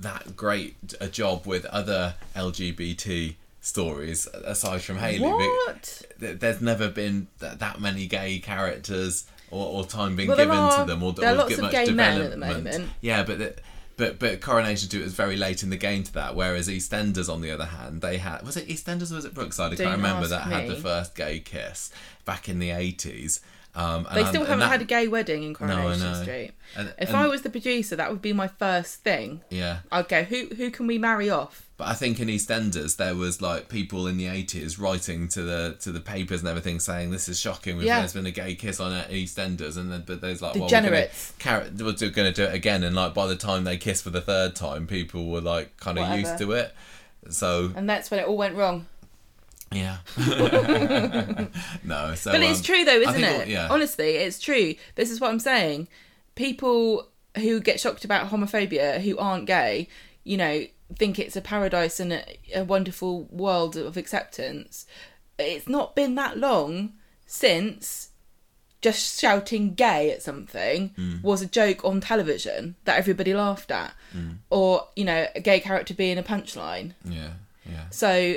that great a job with other LGBT stories aside from Hayley. What? th- There's never been th- that many gay characters or, or time being Well, given to them or, there are lots get of much gay men at the moment. Yeah, but. The, but but Coronation Street was very late in the game to that, whereas EastEnders, on the other hand, they had was it EastEnders or was it Brookside? I Don't can't remember that had the first gay kiss back in the eighties. Um, and They still haven't that- had a gay wedding in Coronation know. Street. and- If and- I was the producer, that would be my first thing. yeah, I'd go, who who can we marry off? but I think in EastEnders there was like people in the eighties writing to the to the papers and everything saying this is shocking. We've, Yeah. There's been a gay kiss on EastEnders, and then but there's like Degenerates. Well, we're going to do it again, and like by the time they kiss for the third time, people were like kind of used to it. So And that's when it all went wrong. Yeah, no. So But it's um, true though, isn't think it? yeah. Honestly, it's true. This is what I'm saying. People who get shocked about homophobia who aren't gay, you know, think it's a paradise and a, a wonderful world of acceptance. It's not been that long since just shouting gay at something Mm. was a joke on television that everybody laughed at. Or, you know, a gay character being a punchline. Yeah, yeah. So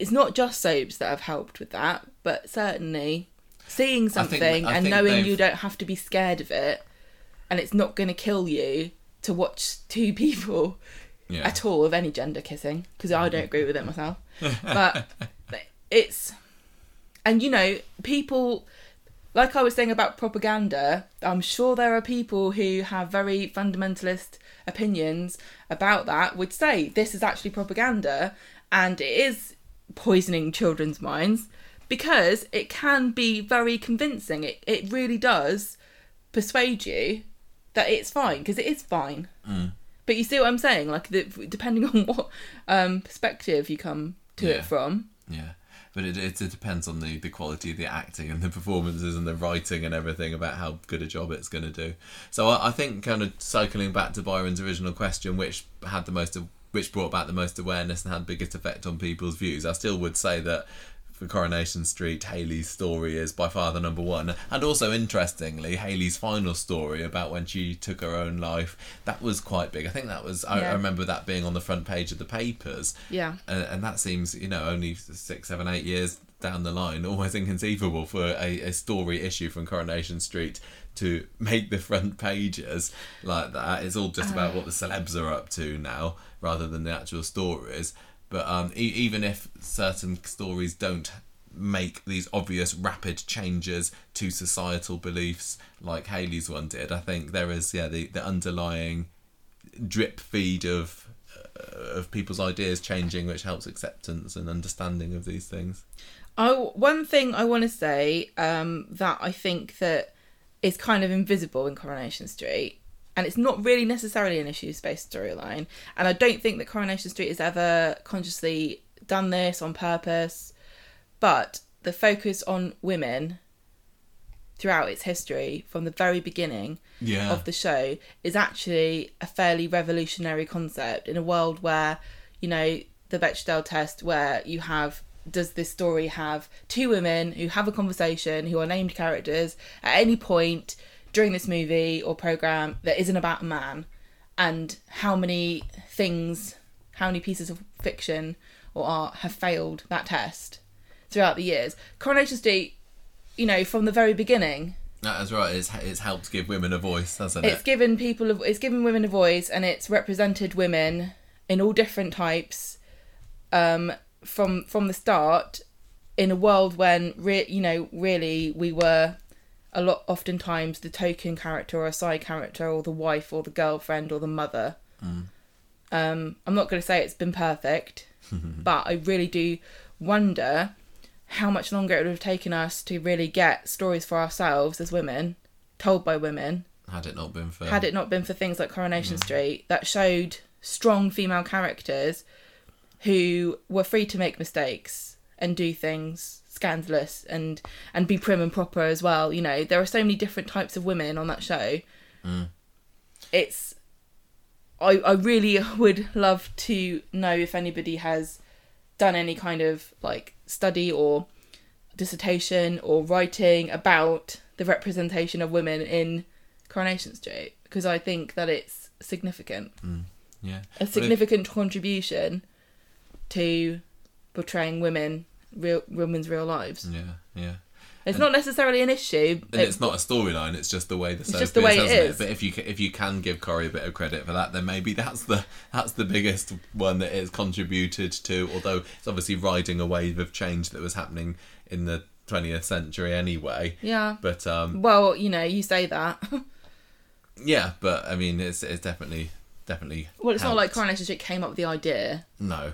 it's not just soaps that have helped with that, but certainly seeing I think- something I and knowing they've- you don't have to be scared of it and it's not going to kill you to watch two people Yeah. at all of any gender kissing because I don't agree with it myself. but it's and you know people like I was saying about propaganda, I'm sure there are people who have very fundamentalist opinions about that would say this is actually propaganda and it is poisoning children's minds because it can be very convincing. It it really does persuade you that it's fine because it is fine. But you see what I'm saying? Like the, depending on what um, perspective you come to Yeah. it from. Yeah, but it, it, it depends on the, the quality of the acting and the performances and the writing and everything about how good a job it's going to do. So I, I think kind of cycling back to Byron's original question, which had the most which brought back the most awareness and had biggest effect on people's views. I still would say that for Coronation Street, Hayley's story is by far the number one. And also, interestingly, Hayley's final story about when she took her own life, that was quite big. I think that was, I, Yeah. I remember that being on the front page of the papers. Yeah. And, and that seems, you know, only six, seven, eight years down the line, almost inconceivable for a, a story issue from Coronation Street to make the front pages like that. It's all just about what the celebs are up to now rather than the actual stories. But um, e- even if certain stories don't make these obvious rapid changes to societal beliefs like Hayley's one did, I think there is yeah the, the underlying drip feed of uh, of people's ideas changing, which helps acceptance and understanding of these things. I one thing I want to say um, that I think that is kind of invisible in Coronation Street, and it's not really necessarily an issue-based storyline. And I don't think that Coronation Street has ever consciously done this on purpose, but the focus on women throughout its history from the very beginning Yeah, of the show is actually a fairly revolutionary concept in a world where, you know, the Bechdel test, where you have does this story have two women who have a conversation who are named characters at any point during this movie or program that isn't about a man and how many things how many pieces of fiction or art have failed that test throughout the years coronation street you know from the very beginning that's right. It's it's helped give women a voice, hasn't it's it? It's given people it's given women a voice and it's represented women in all different types um from from the start in a world when re- you know really we were a lot oftentimes the token character or a side character or the wife or the girlfriend or the mother. Um i'm not going to say it's been perfect but i really do wonder how much longer it would have taken us to really get stories for ourselves as women told by women. Had it not been for had it not been for things like Coronation Street that showed strong female characters who were free to make mistakes and do things scandalous and and be prim and proper as well. You know there are so many different types of women on that show. Mm. It's I, I really would love to know if anybody has done any kind of like study or dissertation or writing about the representation of women in Coronation Street because I think that it's significant, mm. yeah. a But if- significant contribution to portraying women, real women's real lives. yeah, yeah. It's not necessarily an issue. And it's not a storyline; it's just the way the soap just the way is, it. But if you if you can give Corrie a bit of credit for that, then maybe that's the that's the biggest one that it's contributed to. Although it's obviously riding a wave of change that was happening in the 20th century anyway. Yeah. But um, Well, you know, you say that. yeah, but I mean, it's it's definitely definitely. well, it's not like helped. Coronation Street came up with the idea. No,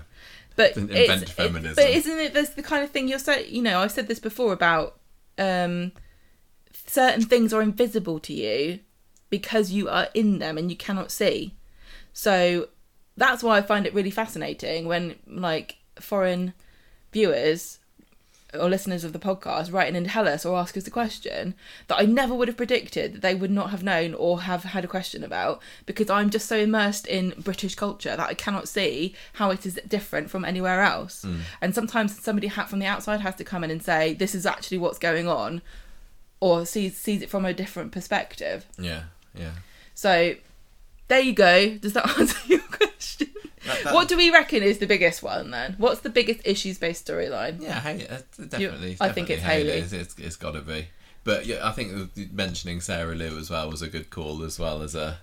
but invent it- but isn't it that's the kind of thing you're saying? You know, I've said this before about um, certain things are invisible to you because you are in them and you cannot see. So that's why I find it really fascinating when like foreign viewers or listeners of the podcast write in and tell us or ask us a question that I never would have predicted that they would not have known or have had a question about because I'm just so immersed in British culture that I cannot see how it is different from anywhere else. Hmm. And sometimes somebody from the outside has to come in and say this is actually what's going on or sees sees it from a different perspective. yeah, yeah. So there you go. Does that answer your question? That- that- What do we reckon is the biggest one then? What's the biggest issues based storyline? Yeah, hey, uh, definitely. I think definitely it's Hayley. It's, it's, it's got to be. But yeah, I think mentioning Sarah Lou as well was a good call as well as a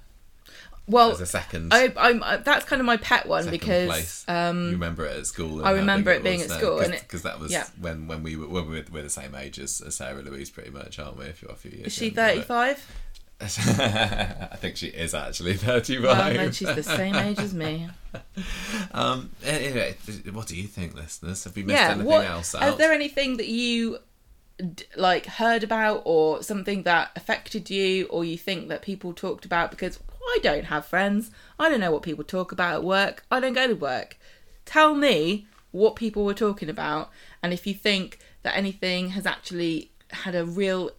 Well, as a second. I, I'm I, that's kind of my pet one because um, you remember it at school. and I remember it being at then, school, cause, and it- 'cause that was yeah. when when we were when we were, we're the same age as, as Sarah Louise, pretty much, aren't we? If you're a few years. is she thirty five? I think she is actually thirty-five. Well, then she's the same age as me. um. Eh, eh, eh, anyway, what do you think, listeners? Have we missed yeah. anything What else is there anything that you like heard about or something that affected you or you think that people talked about because I don't have friends. I don't know what people talk about at work. I don't go to work. Tell me what people were talking about And if you think that anything has actually had a real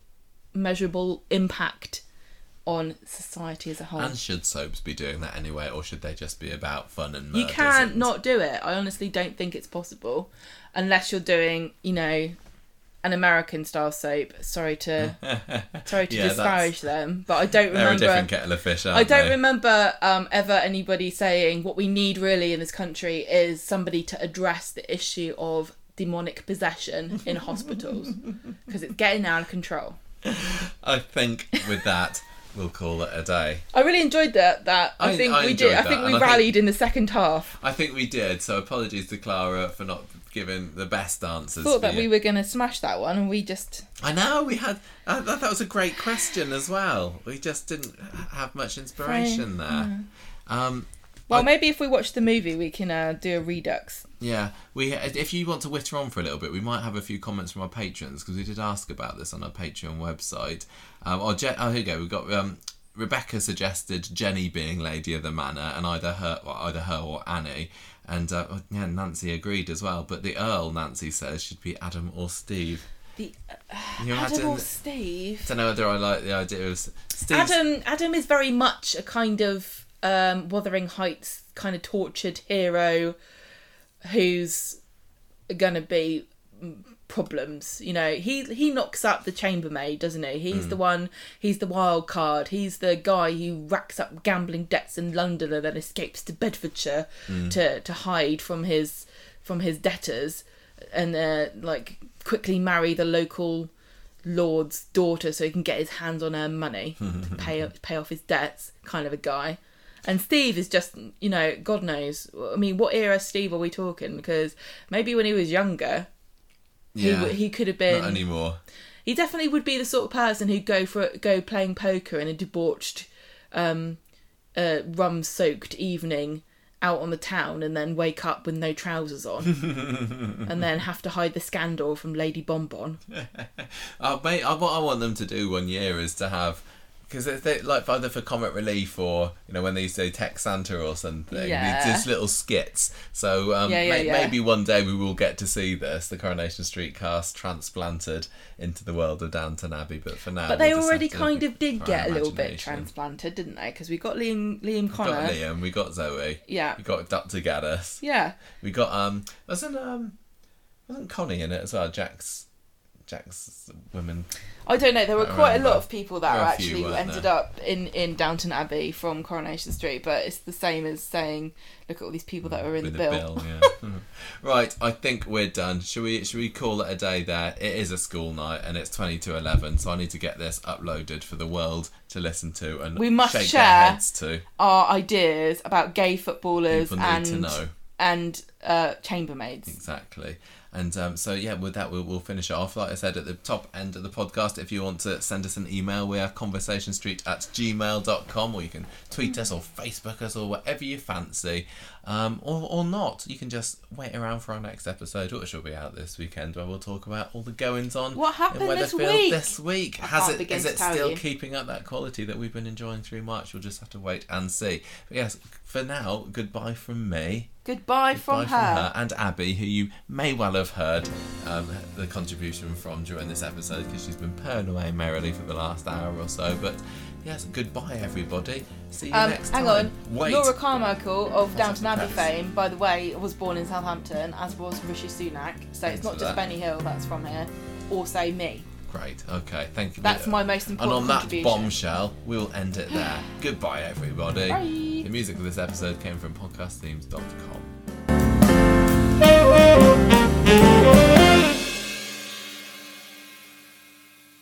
measurable impact on society as a whole, And should soaps be doing that anyway, or should they just be about fun and murders you can't and- not do it. I honestly don't think it's possible unless you're doing, you know, an American style soap. Sorry to sorry to Yeah, disparage them, but I don't They're a different remember. kettle of fish, aren't I don't they? remember um, ever anybody saying what we need really in this country is somebody to address the issue of demonic possession in hospitals because it's getting out of control. I think with that, we'll call it a day. I really enjoyed that. That I, I- think I we did. I think we and I think- rallied in the second half. I think we did, so apologies to Clara for not giving the best answers. Thought that you. we were going to smash that one, and we just I know we had. I thought that was a great question as well. We just didn't have much inspiration there. Um, Well, I- maybe if we watch the movie, we can uh, do a redux. yeah, we. If you want to witter on for a little bit, we might have a few comments from our patrons because we did ask about this on our Patreon website. Um, or Je- oh, here we go. We've got um, Rebecca suggested Jenny being Lady of the Manor, and either her, well, either her or Annie. And uh, yeah, Nancy agreed as well. But the Earl, Nancy says, should be Adam or Steve. The you Adam or Steve? I don't know whether I like the idea of Steve. Adam Adam is very much a kind of um, Wuthering Heights kind of tortured hero who's gonna be problems. You know, he he knocks up the chambermaid, doesn't he? He's the one. He's the wild card. He's the guy who racks up gambling debts in London and then escapes to Bedfordshire to to hide from his from his debtors and uh, like quickly marry the local lord's daughter so he can get his hands on her money to pay pay off his debts kind of a guy and steve is just you know god knows i mean what era steve are we talking because maybe when he was younger yeah, w- he could have been not anymore. he definitely would be the sort of person who'd go for go playing poker in a debauched um uh, rum soaked evening out on the town and then wake up with no trousers on and then have to hide the scandal from lady bonbon Uh, mate, uh, what I want them to do one year is to have because they like either for comic relief or you know when they used to do Text Santa or something. Yeah. Just little skits. So um, Yeah, yeah, may- yeah. maybe one day we will get to see this, the Coronation Street cast transplanted into the world of Downton Abbey. But for now, But they we'll already kind of did get a little bit transplanted, didn't they? Because we got Liam Liam We got Connor. Liam, we got Zoe, Yeah, we got Dr. Gaddis, yeah. we got um wasn't um wasn't Connie in it as well? Jack's Jack's women I don't know. There were quite a lot of people that There were a few, actually ended there? up in in Downton Abbey from Coronation Street, but it's the same as saying, look at all these people that were in the with bill. yeah. right, I think we're done. Should we should we call it a day there? It is a school night and it's twenty to eleven, so I need to get this uploaded for the world to listen to and We must shake share their heads to. Our ideas about gay footballers and and uh, chambermaids. Exactly. And um, so, yeah, with that, we'll, we'll finish it off. Like I said at the top end of the podcast, if you want to send us an email, we are conversationstreet at gmail.com, or you can tweet us or Facebook us or whatever you fancy. Um, or, or not. You can just wait around for our next episode, which will be out this weekend, where we'll talk about all the goings on What happened in this Weatherfield week? this week. I Has it is it still you. keeping up that quality that we've been enjoying through March? We'll just have to wait and see. But yes, for now, goodbye from me. Goodbye, from, Goodbye her. and Abby, who you may well have heard um, the contribution from during this episode because she's been purring away merrily for the last hour or so. But yes, goodbye everybody. See you Um, next hang time. on, Wait. Laura Carmichael of Downton Abbey fame, by the way, was born in Southampton, as was Rishi Sunak. So Thanks it's not just that. Benny Hill that's from here. Also me. Great. Okay. Thank you. That's my most important. And on that bombshell, we'll end it there. Goodbye, everybody. Bye. The music of this episode came from podcastthemes.com.